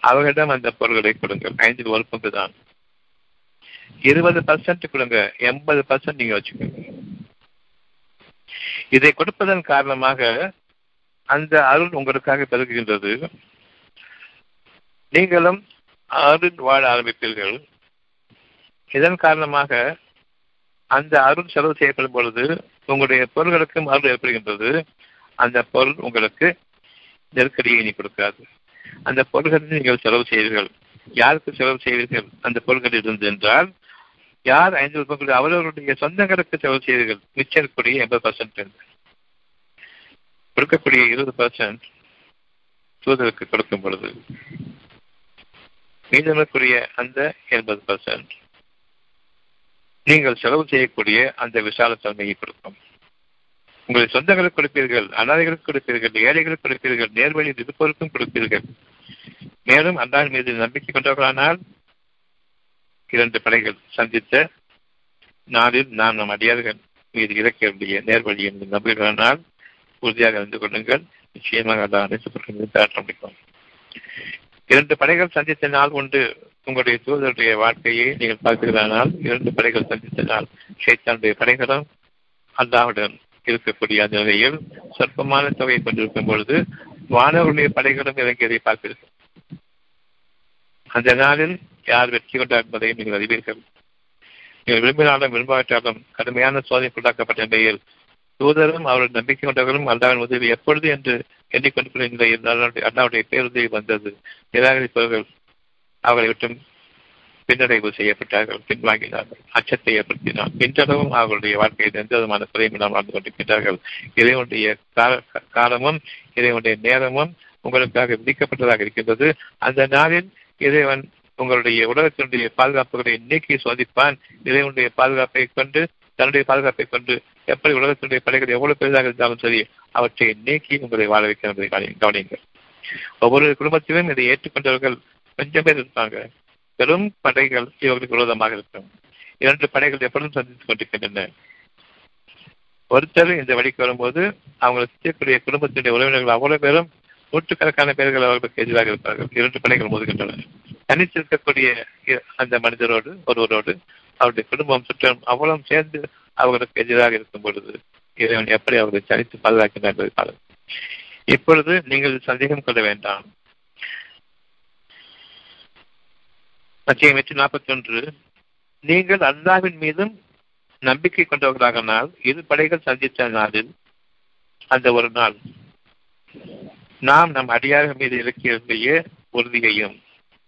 அவர்களிடம் அந்த பொருள்களை கொடுங்கள். ஐந்தில் ஒரு பங்கு தான். இருபது பர்சன்ட் கொடுங்க. எண்பது பர்சன்ட் நீங்க வச்சுக்கோங்க. இதை கொடுப்பதன் காரணமாக அந்த அருள் உங்களுக்காக பெருகுகின்றது. நீங்களும் அருள் வாழ ஆரம்பிப்பீர்கள். இதன் காரணமாக அந்த அருள் செலவு செய்யப்படும் பொழுது உங்களுடைய பொருள்களுக்கும் அருள் ஏற்படுகின்றது. அந்த பொருள் உங்களுக்கு நெருக்கடியை இனி கொடுக்காது. அந்த பொருள்களில் நீங்கள் செலவு செய்வீர்கள். யாருக்கு செலவு செய்வீர்கள்? அந்த பொருள்கள் இருந்து என்றால் யார் ஐந்து ரூபாய் அவர்களுடைய சொந்தங்களுக்கு செலவு செய்வீர்கள்? மிச்சம் இருக்கக்கூடிய எண்பது பர்சன்ட் கொடுக்கக்கூடிய இருபது பர்சன்ட் தூதருக்கு கொடுக்கும் பொழுது மீதமக்கூடிய அந்த எண்பது பர்சன்ட் நீங்கள் செலவு செய்யக்கூடிய அந்த விசால தன்மையை கொடுக்கும். உங்களை சொந்தங்களுக்கு கொடுப்பீர்கள் அனாதைகளுக்கு கொடுப்பீர்கள் ஏழைகளுக்கு கொடுப்பீர்கள் நேர்வழி இருப்பவருக்கும் கொடுப்பீர்கள். மேலும் அல்லாஹ் மீது நம்பிக்கை கொண்டவர்களானால் இரண்டு படைகள் சந்தித்த நாளில் நாம் நம் அடியார்கள் மீது இறக்கக்கூடிய நேர்வழி என்று நம்புகிறானால் உறுதியாக அறிந்து கொள்ளுங்கள். நிச்சயமாக அல்லாஹ் அனைத்து தாற்ற இரண்டு படைகள் சந்தித்த நாள் உண்டு உங்களுடைய தூதருடைய வாழ்க்கையை நீங்கள் பார்க்கிறதானால் இரண்டு படைகள் சந்தித்தனால் நாள் படைகளும் அல்லாவுடன் இருக்கக்கூடிய அந்த நிலையில் சொற்பமான தொகையை கொண்டிருக்கும் பொழுது வானவருடைய படைகளும் இறங்கியதை பார்ப்பீர்கள் அந்த நாளில் யார் வெற்றி கொண்டார் என்பதையும் நீங்கள் அறிவீர்கள். நீங்கள் விரும்பினாலும் விரும்பாவிட்டாலும் கடுமையான சோதனைக்குள்ளாக்கப்பட்ட நிலையில் தூதரும் அவருடைய நம்பிக்கை கொண்டவர்களும் அல்லாவின் உதவி எப்பொழுது என்று எண்ணிக்கொண்டிருக்கிற நிலையில் அண்ணாவுடைய பேருதவி வந்தது. நிராகரிப்பவர்கள் அவர்களை விட்டும் பின்னடைவு செய்யப்பட்டார்கள் பின்வாங்கினார்கள் அச்சத்தை ஏற்படுத்தினார். இன்றளவும் அவர்களுடைய வாழ்க்கையில் எந்த விதமான குறையும் இல்லாமல் வாழ்ந்து கொண்டிருக்கின்றார்கள். இறைவனுடைய காலமும் இறைவனுடைய நேரமும் உங்களுக்காக விதிக்கப்பட்டதாக இருக்கின்றது. அந்த நாளில் இறைவன் உங்களுடைய உலகத்தினுடைய பாதுகாப்புகளை நீக்கி சோதிப்பான். இறைவனுடைய பாதுகாப்பை கொண்டு தன்னுடைய பாதுகாப்பை கொண்டு எப்படி உலகத்தினுடைய படைகள் எவ்வளவு பெரிதாக இருந்தாலும் சரி அவற்றை நீக்கி உங்களை வாழ வைக்க என்பதை கவனியுங்கள். ஒவ்வொரு குடும்பத்திலும் இதை ஏற்றுக்கொண்டவர்கள் கொஞ்சம் பேர் இருப்பாங்க பெரும் படைகள் இவர்களுக்கு விரோதமாக இருக்கும். இரண்டு படைகள் எப்பொழுதும் சந்தித்துக் கொண்டிருக்கின்றன. ஒருத்தர் இந்த வழிக்கு வரும்போது அவங்களை செய்யக்கூடிய குடும்பத்தினுடைய உறவினர்கள் அவ்வளவு பேரும் நூற்றுக்கணக்கான பேர்கள் அவர்களுக்கு எதிராக இருப்பார்கள். இரண்டு படைகள் மோதுகின்றன. தனித்திருக்கக்கூடிய அந்த மனிதரோடு ஒருவரோடு அவருடைய குடும்பம் சுற்றம் அவ்வளவு சேர்ந்து அவர்களுக்கு எதிராக இருக்கும் பொழுது இறைவன் எப்படி அவர்களை சரித்து பாதுகாக்கின்றார் என்பதை இப்பொழுது நீங்கள் சந்தேகம் கொள்ள வேண்டாம். மத்திய எட்டு நாற்பத்தி ஒன்று நீங்கள் அல்லாவின் மீதும் நம்பிக்கை கொண்டவர்களாகனால் இரு படைகள் சந்தித்த நாளில் அந்த ஒரு நாள். நாம் நம் அடியார்கள் மீது இலக்கிய உறுதியையும்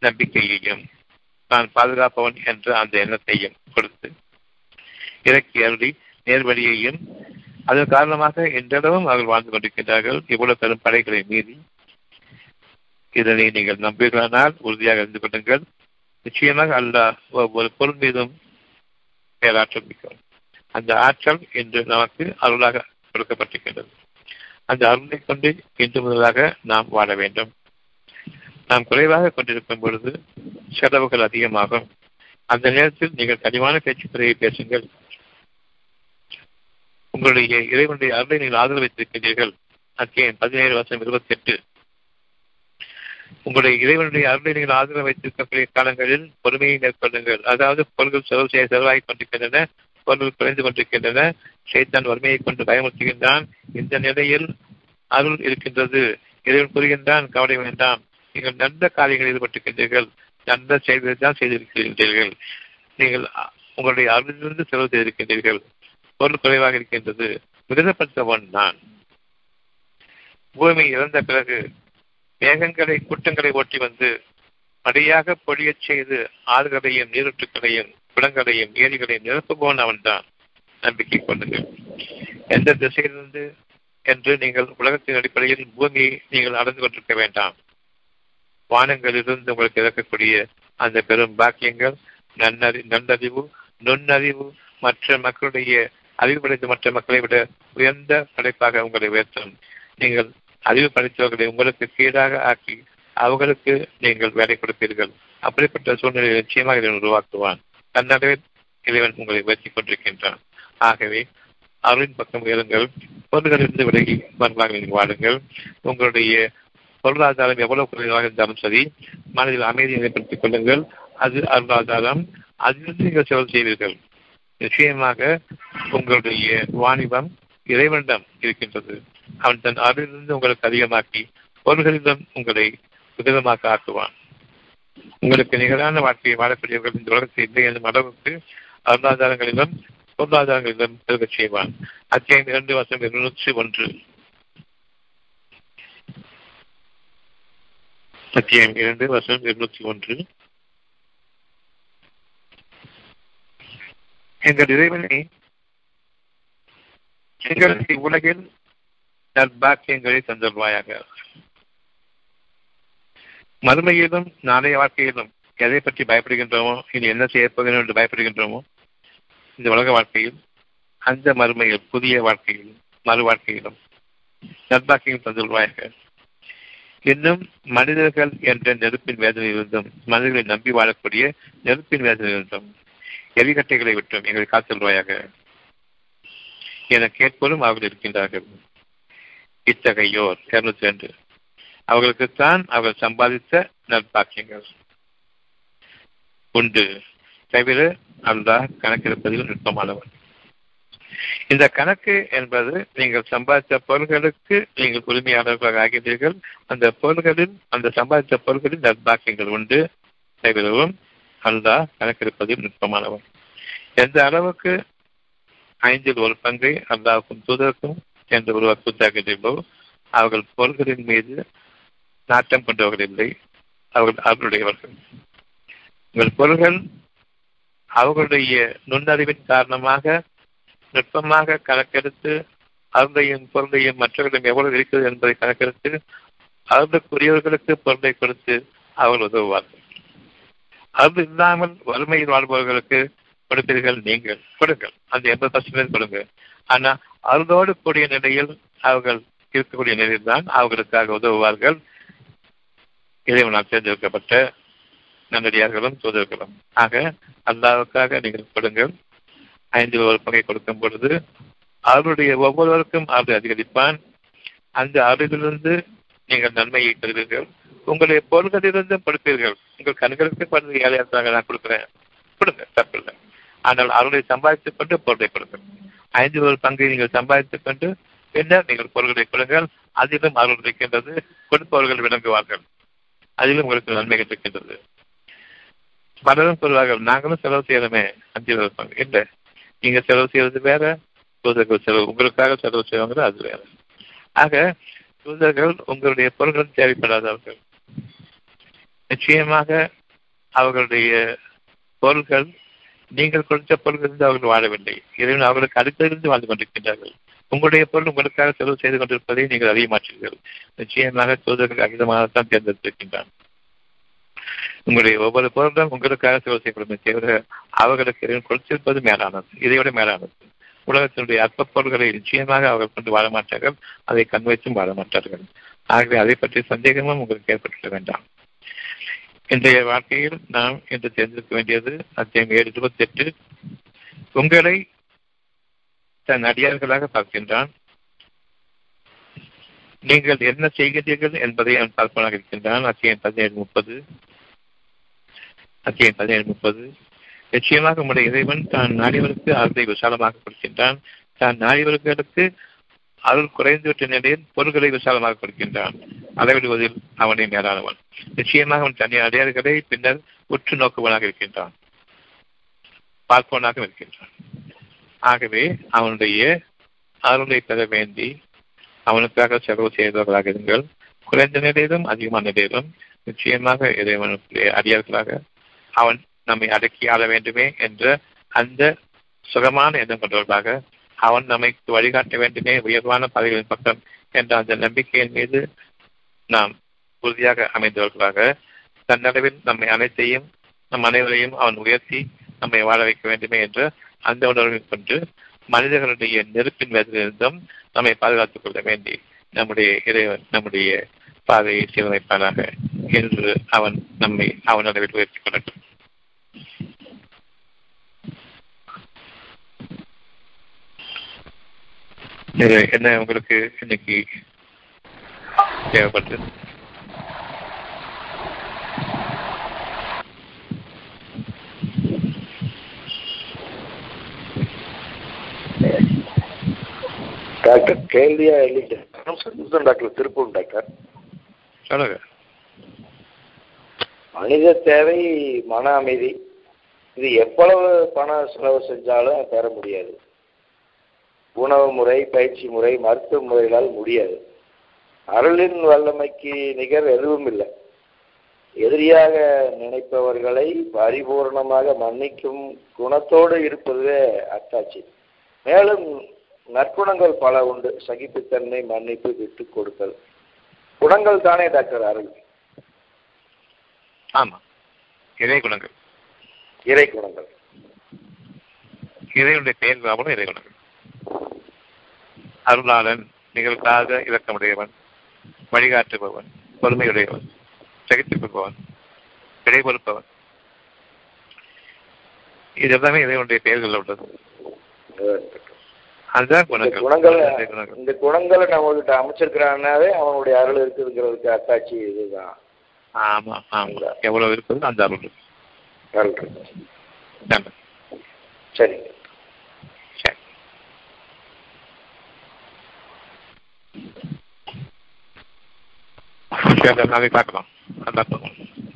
நம்பிக்கையையும் நான் பாதுகாப்பவன் என்ற அந்த எண்ணத்தையும் கொடுத்து இறக்கி அருளி நேர்வழியையும் அதன் காரணமாக இன்றளவும் அவர்கள் வாழ்ந்து கொண்டிருக்கின்றார்கள். இவ்வளவு பெரும் படைகளை மீறி இதனை நீங்கள் நம்புகிறானால் உறுதியாக இருந்து கொள்ளுங்கள். நிச்சயமாக அல்லாஹ் ஒவ்வொரு பொருள் மீதும் பேராற்றல் மிக்கும் அந்த ஆற்றல் இன்று நமக்கு அருளாக கொடுக்கப்பட்டிருக்கின்றது. அந்த அருளை கொண்டு இன்று முதலாக நாம் வாழ வேண்டும். நாம் குறைவாக கொண்டிருக்கும் பொழுது செலவுகள் அதிகமாகும். அந்த நேரத்தில் நீங்கள் கனிவான பேச்சு பேசுங்கள். உங்களுடைய இறைவனுடைய அருளை நீங்கள் ஆதரவு வைத்திருக்கிறீர்கள். அத்தியம் பதினேழு வருஷம் இருபத்தி எட்டு உங்களுடைய இறைவனுடைய அருளை நீங்கள் ஆதரவு வைத்திருக்கக்கூடிய காலங்களில் பொறுமையை மேற்கொள்ளுங்கள். அதாவது பொருள்கள் செலவு செய்ய செலவாகி கொண்டிருக்கின்றன பொருள்கள் குறைந்து கொண்டிருக்கின்றன. சைத்தான் வறுமையை கொண்டு பயமுறுத்துகின்றான். இந்த நிலையில் அருள் இருக்கின்றது. இறைவன் கூறுகின்றான் கவலை வேண்டாம். நீங்கள் நல்ல காரியங்களில் ஈடுபட்டிருக்கின்றீர்கள். நல்ல செயல்களை தான் செய்திருக்கின்றீர்கள். நீங்கள் உங்களுடைய அருளிலிருந்து செலவு செய்திருக்கின்றீர்கள். பொருள் குறைவாக இருக்கின்றது. விருதப்படுத்தவன் நான். பூமி இறந்த பிறகு மேகங்களை கூட்டங்களை ஓட்டி வந்து மழையாக பொழியச் செய்து ஆறுகளையும் நீரூற்றுகளையும் குளங்களையும் ஏரிகளையும் நிரப்புபவன் அவன்தான். நம்பிக்கை கொள்ளுங்கள். எந்த திசையிலிருந்து என்று நீங்கள் உலகத்தின் அடிப்படையில் பூமியை நீங்கள் அடைந்து கொண்டிருக்க வேண்டாம். வானங்களிலிருந்து உங்களுக்கு இறக்கக்கூடிய அந்த பெரும் பாக்கியங்கள் நன்னறி நன்னறிவு நுண்ணறிவு மற்ற மக்களுடைய அறிவு படைத்த மற்ற மக்களை விட உயர்ந்த படைப்பாக உங்களை உயர்த்தும். நீங்கள் அறிவு படைத்தவர்களை உங்களுக்கு கீழாக ஆக்கி அவர்களுக்கு நீங்கள் வேலை கொடுப்பீர்கள். அப்படிப்பட்ட சூழ்நிலையை நிச்சயமாக இறைவன் உருவாக்குவான். தன்னடவே இறைவன் உங்களை உயர்த்தி கொண்டிருக்கின்றான். ஆகவே அருளின் பக்கம் உயருங்கள் பொருள்களிலிருந்து விலகி வருவார்கள் நீங்கள் வாழுங்கள். உங்களுடைய பொருளாதாரம் எவ்வளவு குறைவாக இருந்தாலும் சரி மனதில் அமைதியை ஏற்படுத்திக் கொள்ளுங்கள். அது அருளாதாரம். அதிலிருந்து நீங்கள் செலவு செய்வீர்கள். நிச்சயமாக உங்களுடைய வாணிபம் இறைவனிடம் இருக்கின்றது. அவன் தன் அருளிலிருந்து உங்களுக்கு அதிகமாக்கி பொருள்களிடம் உங்களை விதமாக ஆக்குவான். உங்களுக்கு நிகரான வாழ்க்கையை வாழக்கூடியவர்கள் இந்த உலகத்தில் இல்லை என்னும் அளவுக்கு அருளாதாரங்களிலும் பொருளாதாரங்களிலும் பெருகச் செய்வான். அத்தியாயம் இரண்டு வருஷம் இருநூற்றி ஒன்று. அத்தியாயம் இரண்டு வருஷம் இருநூத்தி ஒன்று. எங்கள் இறைவனை எங்களுக்கு உலகில் நற்பாக்கியங்களை தந்தல்வாயாக மறுமையிலும் நாளைய வாழ்க்கையிலும் எதை பற்றி பயப்படுகின்றோமோ இனி என்ன செய்யப்போகிறோம் என்று பயப்படுகின்றோமோ இந்த உலக வாழ்க்கையில் அந்த மறுமையில் புதிய வாழ்க்கையில் மறு வாழ்க்கையிலும் நற்பாக்கியம் தந்துள்வாயாக இன்னும் மனிதர்கள் என்ற நெருப்பின் வேதனையிலிருந்தும் மனிதர்களை நம்பி வாழக்கூடிய நெருப்பின் வேதனையிலிருந்தும் எரிகட்டைகளை விட்டும் எங்களை காத்துள்வாயாக என கேட்பதும் அவர்கள் இருக்கின்றார்கள். இத்தகையோர் இருநூத்தி ரெண்டு அவர்களுக்குத்தான் அவர்கள் சம்பாதித்த நற்பாக்கியங்கள். உண்டு. தவிர அல்லா கணக்கெடுப்பதில் நுட்பமானவர் இந்த கணக்கு என்பது நீங்கள் சம்பாதித்த பொருள்களுக்கு நீங்கள் உரிமையாளர்களாக ஆகின்றீர்கள். அந்த பொருள்களில் அந்த சம்பாதித்த பொருள்களில் நற்பாக்கியங்கள் உண்டு. தவிரவும் அல்லா கணக்கெடுப்பதில் நுட்பமானவர் எந்த அளவுக்கு ஐந்தில் ஒரு பங்கை அல்லாவுக்கும் தூதருக்கும் என்று ஒருவர் கூத்தாகின்றோ அவர்கள் பொருள்களின் மீது நாட்டம் கொண்டவர்கள் இல்லை. அவர்கள் அவர்களுடையவர்கள். உங்கள் பொருள்கள் அவர்களுடைய நுண்ணறிவின் காரணமாக நுட்பமாக கணக்கெடுத்து அவர்களையும் பொருளையும் மற்றவர்களிடம் எவ்வளவு இருக்கிறது என்பதை கணக்கெடுத்து அவர்களுக்குரியவர்களுக்கு பொருளை கொடுத்து அவர்கள் உதவுவார்கள். அது இல்லாமல் வறுமையில் வாழ்பவர்களுக்கு கொடுப்பீர்கள் நீங்கள். கொடுங்கள். அந்த எண்பது பர்சன்டேஜ் கொடுங்க. ஆனா அருளோடு கூடிய நிலையில் அவர்கள் இருக்கக்கூடிய நிலையில் தான் அவர்களுக்காக உதவுவார்கள். இறைவனால் தேர்ந்தெடுக்கப்பட்ட நல்லடியார்களும் தூதர்களும். ஆக அல்லாவுக்காக நீங்கள் கொடுங்கள். ஐந்து ஒரு பங்கை கொடுக்கும் பொழுது அவருடைய ஒவ்வொருவருக்கும் அவரை அதிகரிப்பான். அந்த அருளிலிருந்து நீங்கள் நன்மையை பெறுவீர்கள். உங்களுடைய பொருள்களிலிருந்தும் கொடுப்பீர்கள். உங்கள் கண்களுக்கு படுறது ஏழையாக நான் கொடுக்குறேன். கொடுங்க தப்பில்லை. ஆனால் அருளை சம்பாதித்துக் கொண்டு பொருளை கொடுங்கள். ஐந்து ஒரு பங்கை நீங்கள் சம்பாதித்துக் கொண்டு பின்னர் நீங்கள் பொருள்களை கொடுங்கள். அதிலும் அருள் இருக்கின்றது கொடுப்பவர்கள் விளங்குவார்கள். அதிலும் உங்களுக்கு நன்மைகள் இருக்கின்றது பலரும் சொல்வார்கள் நாங்களும் செலவு செய்யணுமே. அஞ்சு பங்கு. இல்லை. நீங்க செலவு செய்யறது வேற தூதர்கள் செலவு உங்களுக்காக செலவு செய்வாங்க அது வேற. ஆக தூதர்கள் உங்களுடைய பொருள்கள் தேவைப்படாதவர்கள். நிச்சயமாக அவர்களுடைய பொருள்கள் நீங்கள் கொடுத்த பொருள்களிலிருந்து அவர்கள் வாழவில்லை. இறைவன் அவர்களுக்கு அடுத்திலிருந்து வாழ்ந்து கொண்டிருக்கின்றார்கள். உங்களுடைய பொருள் உங்களுக்காக செலவு செய்து கொண்டிருப்பதை நீங்கள் அறிய மாட்டீர்கள். நிச்சயமாக தூதர்கள் அகிதமாகத்தான் தேர்ந்தெடுத்திருக்கின்றான். உங்களுடைய ஒவ்வொரு பொருளும் உங்களுக்காக செலவு செய்யப்படும் தவிர அவர்களுக்கு இறைவன் கொடுத்திருப்பது மேலானது இதைவிட மேலானது. உலகத்தினுடைய அற்ப பொருள்களை நிச்சயமாக அவர்கள் கொண்டு வாழ மாட்டார்கள் அதை கண் வைத்தும் வாழ மாட்டார்கள். ஆகவே அதை பற்றி சந்தேகமும் உங்களுக்கு ஏற்பட்டுவிட வேண்டாம். இன்றைய வாழ்க்கையில் நாம் இன்று தேர்ந்தெடுக்க வேண்டியது அத்தியம் ஏழு இருபத்தி எட்டு உங்களை தன் அடியார்களாக பார்க்கின்றான். நீங்கள் என்ன செய்கிறீர்கள் என்பதை அவன் பார்ப்பனாக இருக்கின்றான். அத்தியம் பதினேழு முப்பது. அத்தியம் பதினேழு முப்பது. நிச்சயமாக உங்களுடைய இறைவன் தான் நாடியவருக்கு அருளை விசாலமாக கொடுக்கின்றான். தான் நாடியவர்களுக்கு அருள் குறைந்துவிட்ட நிலையில் பொருள்களை விசாலமாக கொடுக்கின்றான். அளவிடுவதில் அவனை மேலானவன் நிச்சயமாக அவன் தனி அடையாளர்களை பின்னர் உற்று நோக்குவனாக இருக்கின்றான். பார்ப்பவனாக இருக்கின்றான். ஆகவே அவனுடைய அருளை பெற வேண்டி அவனுக்காக செலவு செய்தவர்களாக இருங்கள். குறைந்த நிலையிலும் அதிகமான நிலையிலும் நிச்சயமாக இறைவனுடைய அடியார்களாக அவன் நம்மை அடக்கி ஆள வேண்டுமே என்ற அந்த சுகமான எண்ணம் கொண்டவர்களாக அவன் நம்மை வழிகாட்ட வேண்டுமே உயர்வான பதவிகளின் பக்கம் என்ற அந்த நம்பிக்கையின் மீது நாம் உறுதியாக அமைந்தவர்களாக தன்னளவில் நம்மை அனைத்தையும் நம் அனைவரையும் அவன் உயர்த்தி நம்மை வாழ வைக்க வேண்டுமே என்ற அந்த உணர்வை கொண்டு மனிதர்களுடைய நெருப்பின் வேதிலிருந்தும் நம்மை பாதுகாத்துக் கொள்ள வேண்டி நம்முடைய இறைவன் நம்முடைய பாதையை சீரமைப்பானாக என்று அவன் நம்மை அவன் அளவில் உயர்த்திக் கொள்ளட்டும். இது என்ன உங்களுக்கு இன்னைக்கு தேவைப்பட்டது டாக்டர் கேள்வியா சந்தோஷம் டாக்டர் திருப்பூர் டாக்டர். சொல்லுங்க. மனித தேவை மன அமைதி. இது எவ்வளவு பண செலவு செஞ்சாலும் பெற முடியாது. உணவு முறை பயிற்சி முறை மருத்துவ முறைகளால் முடியாது. அருளின் வல்லமைக்கு நிகர் எதுவும் இல்லை எதிரியாக நினைப்பவர்களை பரிபூர்ணமாக மன்னிக்கும் குணத்தோடு இருப்பதுவே அத்தாட்சி. மேலும் நற்குணங்கள் பல உண்டு. சகிப்புத்தன்மை மன்னிப்பு விட்டு கொடுத்தல். குணங்கள் தானே டாக்டர் அருள். ஆமா. இறை குணங்கள். இறை குணங்கள். இறைவனுடைய பெயர் இறை குணங்கள். அருளாளன் நிகழ்காக இலக்கமுடையவன் வழிகாட்டுபவன் பொறுமையுடையவன் சகித்திருப்பவன் விடை பொறுப்பவன் இது எல்லாமே இறைவனுடைய பெயர்கள் உள்ளது. அதுதான் குணங்கள். இந்த குணங்களை நம்ம கிட்ட அமைச்சிருக்கிறான்னாவே அவனுடைய அருள் இருக்குதுங்கிறதுக்கு அத்தாட்சி இதுதான். ஆமா ஆமா. எவ்வளவு இருக்குது அந்த அருள். அருள் சரி. 試合で投げたくなったと思います。